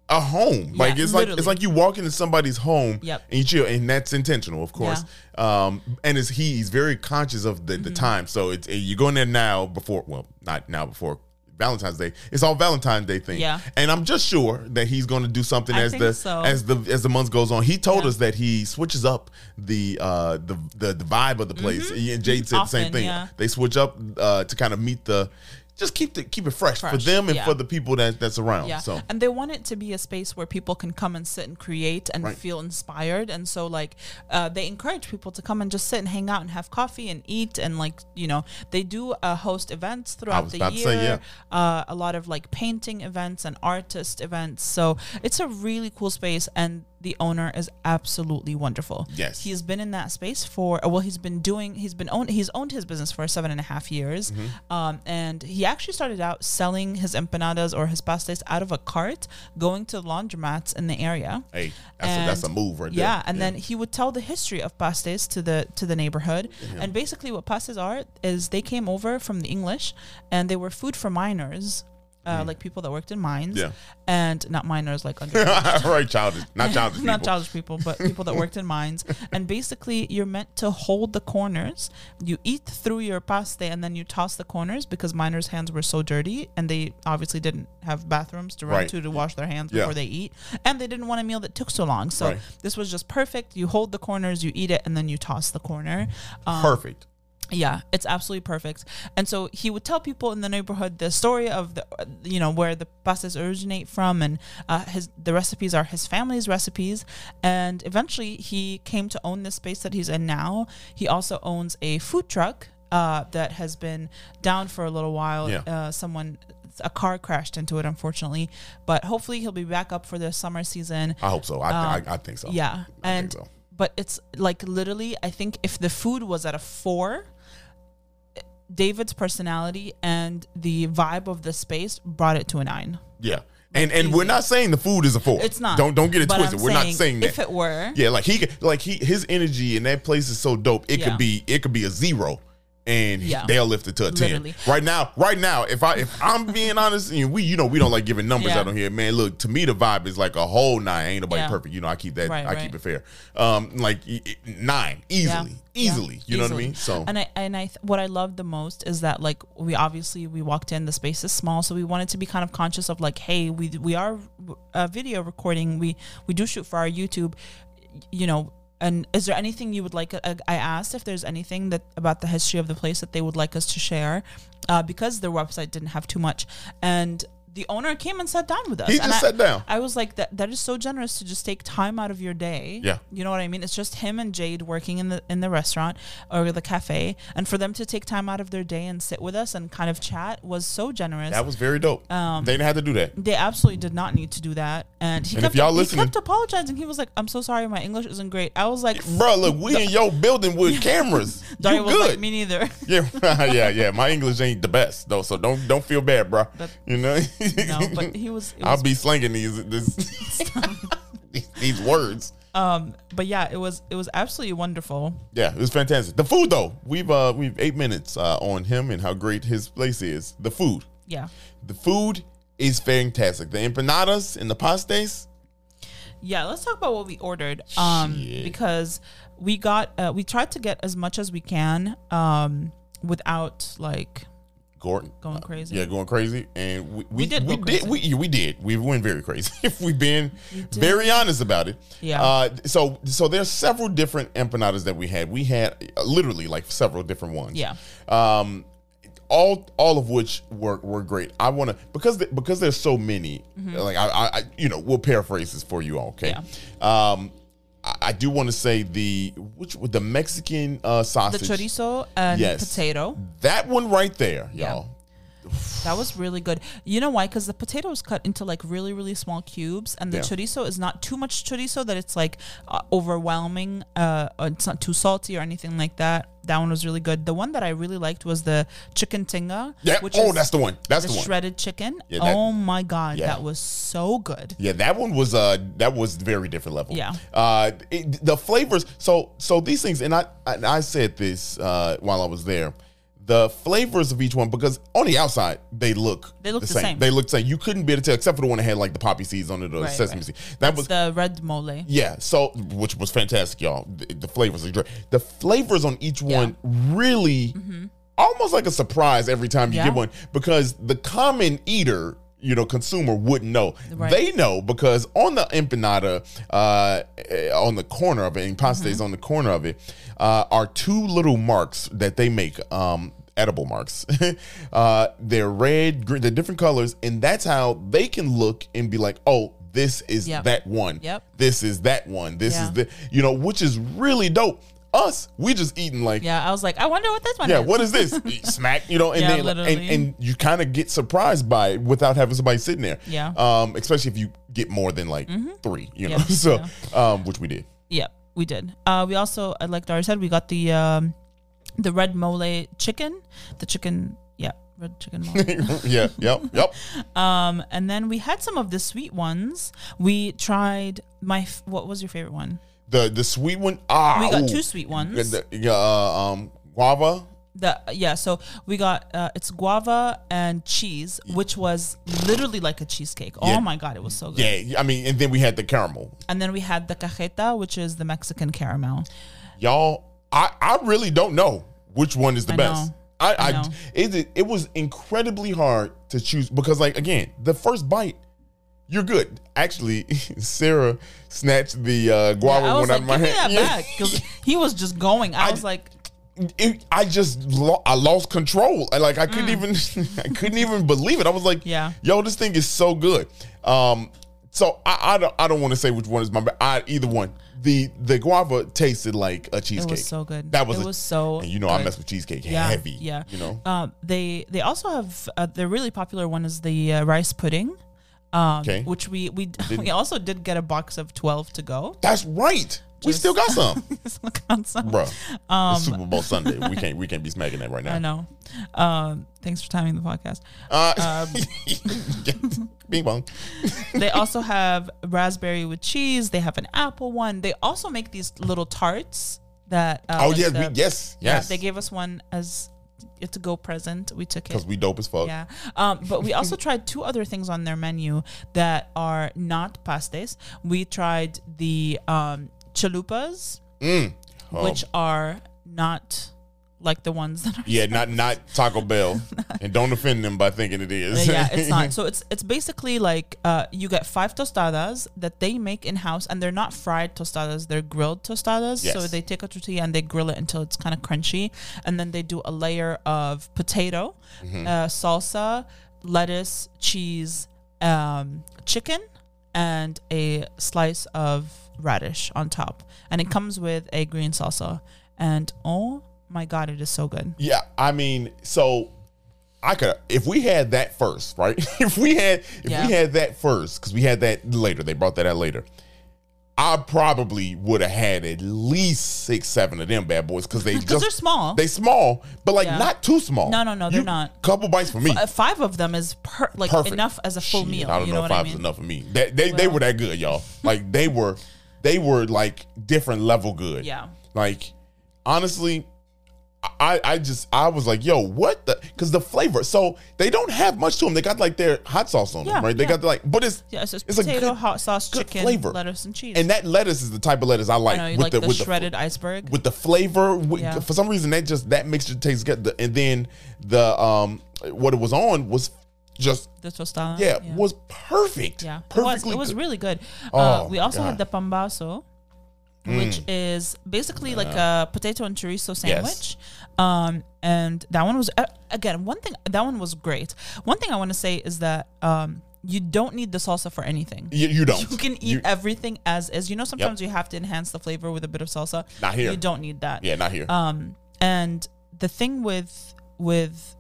Speaker 1: a home. like it's like it's like you walk into somebody's home
Speaker 2: Yep.
Speaker 1: and you chill, and that's intentional, of course. Um, and it's he, he's very conscious of the,
Speaker 2: Mm-hmm.
Speaker 1: the time. So it's you go in there now before, well, not now before. Valentine's Day. It's all Valentine's Day thing.
Speaker 2: Yeah.
Speaker 1: And I'm just sure that he's going to do something
Speaker 2: I
Speaker 1: as the
Speaker 2: so.
Speaker 1: as the as the month goes on. He told
Speaker 2: Yeah.
Speaker 1: us that he switches up the uh the the, the vibe of the place. He and Jade said the same
Speaker 2: Mm-hmm.
Speaker 1: Thing.
Speaker 2: yeah.
Speaker 1: They switch up uh to kind of meet the just keep the keep it fresh, for them and
Speaker 2: yeah.
Speaker 1: for the people that that's around.
Speaker 2: Yeah.
Speaker 1: So
Speaker 2: And they want it to be a space where people can come and sit and create and
Speaker 1: Right.
Speaker 2: feel inspired. And so, like, uh, they encourage people to come and just sit and hang out and have coffee and eat. And, like, you know, they do uh, host events throughout
Speaker 1: was
Speaker 2: the
Speaker 1: about to
Speaker 2: year.
Speaker 1: say, yeah.
Speaker 2: uh, a lot of, like, painting events and artist events. So it's a really cool space. And the owner is absolutely wonderful.
Speaker 1: Yes.
Speaker 2: He's been in that space for, uh, well, he's been doing, he's been owned, he's owned his business for seven and a half years.
Speaker 1: Mm-hmm.
Speaker 2: Um, and he actually started out selling his empanadas or his pastes out of a cart, going to laundromats in the area.
Speaker 1: hey, that's a, that's a move right there.
Speaker 2: Yeah, and then he would tell the history of pastes to the to the neighborhood. And basically, what pastes are is they came over from the English, and they were food for miners, uh, like people that worked in mines.
Speaker 1: Mm. Yeah.
Speaker 2: and not miners like under. <laughs>
Speaker 1: right, childish, not <laughs> childish
Speaker 2: Not
Speaker 1: people.
Speaker 2: childish people, but <laughs> people that worked in mines. And basically, you're meant to hold the corners. You eat through your paste and then you toss the corners because miners' hands were so dirty and they obviously didn't have bathrooms to run
Speaker 1: Right.
Speaker 2: to to wash their hands
Speaker 1: Yeah.
Speaker 2: before they eat. And they didn't want a meal that took so long. So
Speaker 1: Right.
Speaker 2: this was just perfect. You hold the corners, you eat it, and then you toss the corner. Um,
Speaker 1: Perfect.
Speaker 2: Yeah, it's absolutely perfect. And so he would tell people in the neighborhood the story of the, you know, where the pastas originate from, and uh, his the recipes are his family's recipes. And eventually, he came to own this space that he's in now. He also owns a food truck uh, that has been down for a little while.
Speaker 1: Yeah.
Speaker 2: Uh, someone. A car crashed into it, unfortunately, but hopefully he'll be back up for the summer season.
Speaker 1: I hope so. I,
Speaker 2: Um,
Speaker 1: I, I think so.
Speaker 2: Yeah,
Speaker 1: I
Speaker 2: and
Speaker 1: think so.
Speaker 2: but it's like literally, I think if the food was at a four, David's personality and the vibe of the space brought it to a nine.
Speaker 1: Yeah. And and we're not saying the food is a four.
Speaker 2: It's not.
Speaker 1: Don't don't get it
Speaker 2: But
Speaker 1: twisted.
Speaker 2: I'm
Speaker 1: we're not saying that.
Speaker 2: If it were,
Speaker 1: yeah, like he could- like he his energy in that place is so dope. It
Speaker 2: Yeah.
Speaker 1: could be it could be a zero. And
Speaker 2: Yeah.
Speaker 1: they'll lift it to a ten.
Speaker 2: Literally.
Speaker 1: Right now, right now, if I if I'm being honest, and we you know we don't like giving numbers
Speaker 2: Yeah.
Speaker 1: out on here, man. Look, to me the vibe is like a whole nine. Ain't nobody
Speaker 2: Yeah.
Speaker 1: perfect, you know. I keep that
Speaker 2: Right,
Speaker 1: I
Speaker 2: right.
Speaker 1: keep it fair. Um, like nine easily, easily. You know what I mean? So
Speaker 2: and I and I th- what I love the most is that like we obviously we walked in the space is small so we wanted to be kind of conscious of like hey we we are uh, video recording we we do shoot for our YouTube you know and is there anything you would like uh, I asked if there's anything that about the history of the place that they would like us to share uh, because their website didn't have too much. And the owner came and sat down with us
Speaker 1: He
Speaker 2: And
Speaker 1: just
Speaker 2: I-
Speaker 1: sat down.
Speaker 2: I was like, that that is so generous to just take time out of your day.
Speaker 1: Yeah.
Speaker 2: You know what I mean? It's just him and Jade working in the in the restaurant or the cafe. And for them to take time out of their day and sit with us and kind of chat was so generous.
Speaker 1: that was very dope.
Speaker 2: Um,
Speaker 1: they didn't have to do that.
Speaker 2: they absolutely did not need to do that. And he
Speaker 1: And
Speaker 2: kept
Speaker 1: y'all
Speaker 2: he
Speaker 1: listening-
Speaker 2: kept apologizing. He was like, I'm so sorry, my English isn't great. I was like, <laughs>
Speaker 1: Bro, look, we in your building with <laughs> cameras.
Speaker 2: Daria <laughs>
Speaker 1: you
Speaker 2: was
Speaker 1: good.
Speaker 2: like, me neither.
Speaker 1: Yeah, yeah, yeah. My English ain't the best though, so don't don't feel bad, bro.
Speaker 2: That-
Speaker 1: you know,
Speaker 2: no, <laughs> but he was, it
Speaker 1: I'll be slinging these this, <laughs> these these words.
Speaker 2: um but yeah, it was it was absolutely wonderful.
Speaker 1: Yeah, it was fantastic. The food though, we've uh we've eight minutes uh, on him and how great his place is. The food,
Speaker 2: Yeah.
Speaker 1: the food is fantastic. The empanadas and the pastes.
Speaker 2: Yeah, let's talk about what we ordered. Um,
Speaker 1: Shit.
Speaker 2: because we got uh, we tried to get as much as we can um without like
Speaker 1: Gordon
Speaker 2: Going crazy.
Speaker 1: Yeah, going crazy, and we we,
Speaker 2: did
Speaker 1: we did we we did we went very crazy. <laughs> if we've been very honest about it,
Speaker 2: Yeah.
Speaker 1: Uh, so so there's several different empanadas that we had. We had uh, literally like several different ones.
Speaker 2: Yeah.
Speaker 1: Um, all all of which were were great. I want to because the, because there's so many. Like I, I I you know we'll paraphrase this for you all. Okay. Um, I, I do want to say the which the Mexican uh,
Speaker 2: The chorizo and
Speaker 1: Yes.
Speaker 2: potato.
Speaker 1: That one right there, y'all.
Speaker 2: That was really good. You know why? Because the potato is cut into like really, really small cubes, and the
Speaker 1: Yeah.
Speaker 2: chorizo is not too much chorizo that it's like uh, overwhelming. Uh, it's not too salty or anything like that. That one was really good. The one that I really liked was the chicken tinga.
Speaker 1: Yeah.
Speaker 2: which
Speaker 1: oh,
Speaker 2: is
Speaker 1: that's the one. That's
Speaker 2: the
Speaker 1: the one.
Speaker 2: shredded chicken.
Speaker 1: Yeah, that-
Speaker 2: oh my god,
Speaker 1: Yeah.
Speaker 2: that was so good.
Speaker 1: Yeah, that one was uh that was very different level.
Speaker 2: Yeah.
Speaker 1: Uh it, the flavors so so these things and I and I said this uh while I was there. The flavors of each one because on the outside they look
Speaker 2: They look the same.
Speaker 1: They look the same. You couldn't be able to tell except for the one that had like the poppy seeds on it or
Speaker 2: Right,
Speaker 1: sesame
Speaker 2: right.
Speaker 1: seeds. That
Speaker 2: It's
Speaker 1: was
Speaker 2: the red mole.
Speaker 1: yeah, so which was fantastic, y'all. The, the flavors are great. The flavors on each
Speaker 2: Yeah.
Speaker 1: one really almost like a surprise every time you
Speaker 2: Yeah.
Speaker 1: get one because the common eater, you know, consumer wouldn't know.
Speaker 2: Right.
Speaker 1: They know because on the empanada, uh, on the corner of it, and pasta
Speaker 2: Mm-hmm.
Speaker 1: is on the corner of it, uh, are two little marks that they make. Um, edible marks. <laughs> uh, they're red, green, they're different colors, and that's how they can look and be like, oh, this is
Speaker 2: Yep.
Speaker 1: that one.
Speaker 2: Yep.
Speaker 1: This is that one. This
Speaker 2: Yeah.
Speaker 1: is the you know, which is really dope. Us, we just eating like
Speaker 2: Yeah, I was like, I wonder what this one
Speaker 1: yeah,
Speaker 2: is.
Speaker 1: what is this? <laughs> Smack, you know, and
Speaker 2: Yeah,
Speaker 1: then and,
Speaker 2: literally.
Speaker 1: and you kind of get surprised by it without having somebody sitting there.
Speaker 2: Yeah.
Speaker 1: Um, especially if you get more than like three, you know. <laughs>
Speaker 2: Yeah,
Speaker 1: So um, which we did.
Speaker 2: Yeah, we did. Uh, we also, uh, like Dari said, we got the um, the red mole chicken, the chicken, yeah, red chicken mole. <laughs>
Speaker 1: yeah, yep, yep.
Speaker 2: um, and then we had some of the sweet ones. We tried my. F- what was your favorite one?
Speaker 1: The the sweet one. Ah,
Speaker 2: We got
Speaker 1: ooh.
Speaker 2: two sweet ones.
Speaker 1: The- yeah, uh, um, guava.
Speaker 2: The yeah, so we got uh, it's guava and cheese, which was literally like a cheesecake.
Speaker 1: Yeah.
Speaker 2: Oh my god, it was so good.
Speaker 1: Yeah, I mean, and then we had the caramel.
Speaker 2: And then we had the cajeta, which is the Mexican caramel.
Speaker 1: y'all i i really don't know which one is the
Speaker 2: I
Speaker 1: best
Speaker 2: know.
Speaker 1: i
Speaker 2: I
Speaker 1: i, it, it was incredibly hard to choose because like again the first bite you're good actually <laughs> sarah snatched the uh guava
Speaker 2: was
Speaker 1: one out of my hand
Speaker 2: back <laughs> because he was just going. I,
Speaker 1: I-
Speaker 2: was like,
Speaker 1: it, i just lo- i lost control I, like i couldn't even <laughs> i couldn't even believe it i was like
Speaker 2: Mm. Yeah.
Speaker 1: yo this thing is so good um so i i don't, I don't want to say which one is my I, either one the the guava tasted like a cheesecake It was
Speaker 2: so good.
Speaker 1: that was
Speaker 2: It
Speaker 1: a-
Speaker 2: was so
Speaker 1: and you know i
Speaker 2: good.
Speaker 1: mess with cheesecake
Speaker 2: yeah,
Speaker 1: heavy
Speaker 2: yeah.
Speaker 1: you know
Speaker 2: um, they they also have uh, the really popular one is the uh, rice pudding, um,
Speaker 1: Okay.
Speaker 2: which we we <laughs> we also did get a box of twelve to go.
Speaker 1: That's right. we still got some, <laughs>
Speaker 2: Just look on some.
Speaker 1: bro. it's Super Bowl Sunday. We <laughs> can't we can't be smacking that right now.
Speaker 2: I know. Um, thanks for timing the podcast.
Speaker 1: Uh,
Speaker 2: Um, <laughs>
Speaker 1: Bing bong.
Speaker 2: they also have raspberry with cheese. They have an apple one. They also make these little tarts that. Uh,
Speaker 1: Oh
Speaker 2: like
Speaker 1: yeah,
Speaker 2: the-
Speaker 1: we, yes,
Speaker 2: yeah,
Speaker 1: yes.
Speaker 2: they gave us one as a to go present. We took it.
Speaker 1: because we dope as fuck.
Speaker 2: Yeah. Um, but we also tried two other things on their menu that are not pastes. We tried the um, chalupas,
Speaker 1: Mm. Um,
Speaker 2: which are not like the ones that are.
Speaker 1: yeah, not <laughs> not Taco Bell, <laughs> and don't offend them by thinking it is.
Speaker 2: yeah, it's not. <laughs> So it's it's basically like uh, you get five tostadas that they make in house, and they're not fried tostadas; they're grilled tostadas. So they take a tortilla and they grill it until it's kind of crunchy, and then they do a layer of potato,
Speaker 1: Mm-hmm.
Speaker 2: uh, salsa, lettuce, cheese, um, chicken, and a slice of radish on top, and it comes with a green salsa. And oh my god, it is so good.
Speaker 1: Yeah, I mean, so I could if we had that first, right? <laughs> if we had if
Speaker 2: Yeah.
Speaker 1: we had that first, because we had that later, they brought that out later. I probably would have had at least six, seven of them bad boys because they <laughs>
Speaker 2: Because
Speaker 1: just
Speaker 2: they're small.
Speaker 1: They small, but like
Speaker 2: Yeah.
Speaker 1: not too small.
Speaker 2: No, no, no, they're not.
Speaker 1: Couple bites for me.
Speaker 2: uh, five of them is per- like
Speaker 1: Perfect.
Speaker 2: enough as a full
Speaker 1: Shit,
Speaker 2: meal.
Speaker 1: I don't
Speaker 2: you
Speaker 1: know,
Speaker 2: know,
Speaker 1: if five
Speaker 2: I
Speaker 1: is enough for me. They they, they were that good, y'all. <laughs> Like they were they were like different level good.
Speaker 2: Yeah.
Speaker 1: Like honestly, I, I just I was like, yo, what the? Because the flavor. So they don't have much to them. They got like their hot sauce on
Speaker 2: Yeah,
Speaker 1: them, right? They
Speaker 2: yeah.
Speaker 1: got the, like, but it's
Speaker 2: Yeah, it's
Speaker 1: it's a
Speaker 2: potato,
Speaker 1: good-
Speaker 2: hot sauce,
Speaker 1: good
Speaker 2: chicken,
Speaker 1: flavor.
Speaker 2: lettuce, and cheese.
Speaker 1: and that lettuce is the type of lettuce I like.
Speaker 2: I know
Speaker 1: with
Speaker 2: like
Speaker 1: the,
Speaker 2: the,
Speaker 1: with
Speaker 2: shredded
Speaker 1: the,
Speaker 2: iceberg.
Speaker 1: with the flavor. With,
Speaker 2: Yeah.
Speaker 1: For some reason, that just that mixture tastes good. The- And then the um what it was on was just
Speaker 2: the tostada.
Speaker 1: yeah, was perfect.
Speaker 2: Yeah, it was,
Speaker 1: perfectly
Speaker 2: it was really good.
Speaker 1: Oh,
Speaker 2: uh, we also
Speaker 1: God.
Speaker 2: Had the pambazo, which is basically like a potato and chorizo sandwich. Um, and that one was uh, again one thing. That one was great. One thing I want to say is that um, you don't need the salsa for anything.
Speaker 1: You, you don't.
Speaker 2: You can eat
Speaker 1: You-
Speaker 2: everything as is. You know, sometimes you have to enhance the flavor with a bit of salsa.
Speaker 1: Not here.
Speaker 2: You don't need that.
Speaker 1: yeah, not here.
Speaker 2: Um, and the thing with with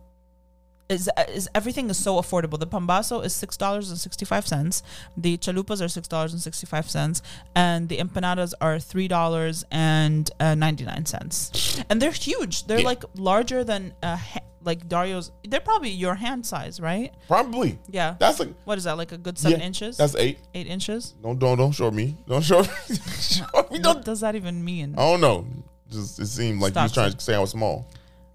Speaker 2: is is everything is so affordable. The pambazo is six dollars and sixty five cents. The chalupas are six dollars and sixty five cents, and the empanadas are three dollars and uh, ninety nine cents. And they're huge. They're
Speaker 1: Yeah.
Speaker 2: like larger than uh, ha- like Dario's. They're probably your hand size, right?
Speaker 1: Probably.
Speaker 2: Yeah.
Speaker 1: That's like
Speaker 2: what is that? Like a good seven
Speaker 1: yeah,
Speaker 2: inches?
Speaker 1: That's eight.
Speaker 2: eight inches.
Speaker 1: Don't don't don't show me. Don't show me. <laughs> show me.
Speaker 2: What
Speaker 1: Don't.
Speaker 2: does that even mean?
Speaker 1: I don't know. Just it seemed like you was
Speaker 2: Stop
Speaker 1: trying to say I was small.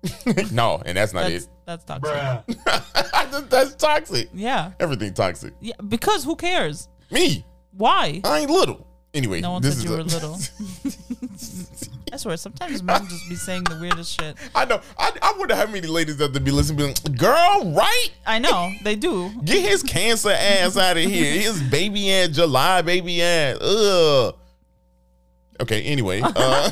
Speaker 1: <laughs> no, and that's not
Speaker 2: that's
Speaker 1: it.
Speaker 2: That's toxic. <laughs>
Speaker 1: That's- that's toxic.
Speaker 2: Yeah.
Speaker 1: Everything toxic.
Speaker 2: Yeah. Because who cares?
Speaker 1: Me,
Speaker 2: Why?
Speaker 1: I ain't little. Anyway,
Speaker 2: No one
Speaker 1: this
Speaker 2: said
Speaker 1: is
Speaker 2: you
Speaker 1: a-
Speaker 2: were little. <laughs> I swear, sometimes men just be saying the weirdest shit.
Speaker 1: I know. I, I wonder how many ladies that to be listening, be like, girl, right?
Speaker 2: I know they do.
Speaker 1: Get his cancer ass out of here. His baby ass, July baby ass. Ugh. Okay. Anyway. Uh,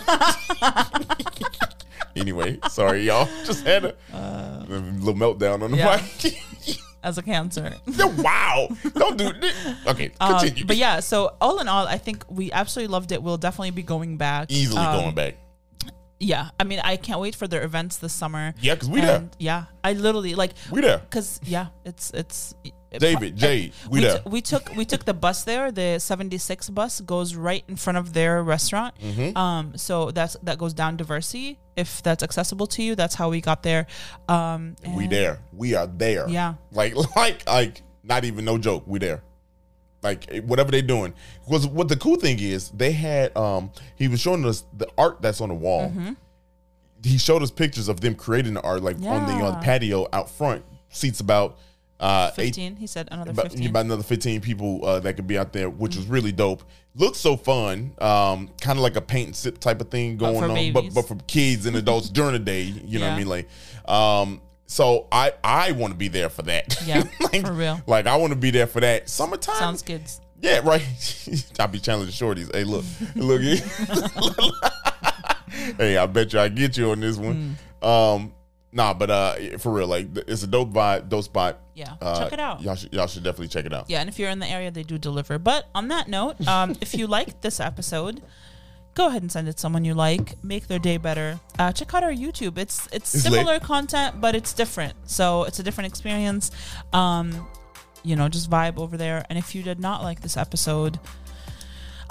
Speaker 1: <laughs> anyway, sorry, y'all. Just had a,
Speaker 2: Uh,
Speaker 1: a little meltdown on the
Speaker 2: yeah.
Speaker 1: mic. <laughs>
Speaker 2: As a cancer.
Speaker 1: wow! Don't do this. Okay,
Speaker 2: Um,
Speaker 1: continue.
Speaker 2: but yeah, so all in all, I think we absolutely loved it. We'll definitely be going back.
Speaker 1: easily
Speaker 2: Um,
Speaker 1: going back.
Speaker 2: Yeah, I mean, I can't wait for their events this summer.
Speaker 1: Yeah, 'cause we there.
Speaker 2: And, Yeah, I literally like
Speaker 1: We there.
Speaker 2: because yeah, it's it's.
Speaker 1: David, Jade, we
Speaker 2: we,
Speaker 1: there.
Speaker 2: t- we took we took the bus there. The seventy six bus goes right in front of their restaurant.
Speaker 1: Mm-hmm.
Speaker 2: Um, so that's that goes down Diversey. If that's accessible to you, that's how we got there. Um,
Speaker 1: We there. We are there.
Speaker 2: Yeah.
Speaker 1: Like <laughs> like like not even no joke. We there. Like eh, whatever they're doing. Because what the cool thing is, they had um he was showing us the art that's on the wall.
Speaker 2: Mm-hmm.
Speaker 1: He showed us pictures of them creating the art like on the on
Speaker 2: Yeah.
Speaker 1: patio out front. Seats about uh eight
Speaker 2: Fifteen. He said another
Speaker 1: about,
Speaker 2: fifteen.
Speaker 1: about another 15 people uh, that could be out there, which was really dope. Looks so fun. Um, kind of like a paint and sip type of thing going
Speaker 2: for
Speaker 1: on, but
Speaker 2: babies.
Speaker 1: but for kids and adults <laughs> during the day. You know what I mean? Like, um, so I I want to be there for that.
Speaker 2: Yeah, <laughs>
Speaker 1: like,
Speaker 2: for real.
Speaker 1: Like I want to be there for that summertime.
Speaker 2: Sounds kids.
Speaker 1: Yeah, right. <laughs> I'll be challenging shorties. Hey, look, look. hey, I bet you I get you on this one.
Speaker 2: Hmm.
Speaker 1: Um, nah, but uh, for real, like it's a dope vibe, dope spot.
Speaker 2: Yeah,
Speaker 1: Uh,
Speaker 2: check it out.
Speaker 1: Y'all should y'all should definitely check it out.
Speaker 2: Yeah, and if you're in the area, they do deliver. But on that note, um, if you liked this episode, go ahead and send it to someone you like. Make their day better. Uh, check out our YouTube. It's it's,
Speaker 1: It's
Speaker 2: similar
Speaker 1: lit.
Speaker 2: content, but it's different. So it's a different experience. Um, you know, just vibe over there. And if you did not like this episode,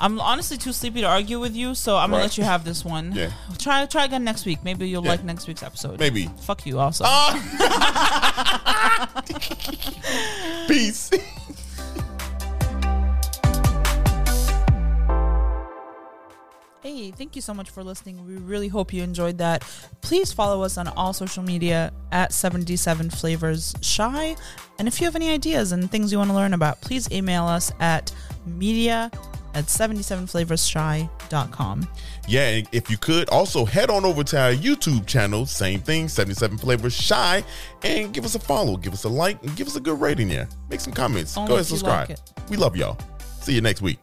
Speaker 2: I'm honestly too sleepy to argue with you, so I'm gonna
Speaker 1: Right.
Speaker 2: let you have this one.
Speaker 1: Yeah.
Speaker 2: Try try again next week. Maybe you'll like next week's episode.
Speaker 1: Maybe.
Speaker 2: Fuck you also. Ah. <laughs>
Speaker 1: Peace.
Speaker 2: Hey, thank you so much for listening. We really hope you enjoyed that. Please follow us on all social media at 77 Flavors Chi. And if you have any ideas and things you want to learn about, please email us at media at 77flavorsshy.com.
Speaker 1: Yeah, and if you could also head on over to our YouTube channel, same thing, 77 Flavors Chi, and give us a follow, give us a like, and give us a good rating there. Make some comments.
Speaker 2: Only
Speaker 1: Go ahead
Speaker 2: you
Speaker 1: subscribe.
Speaker 2: like.
Speaker 1: We love y'all. See you next week.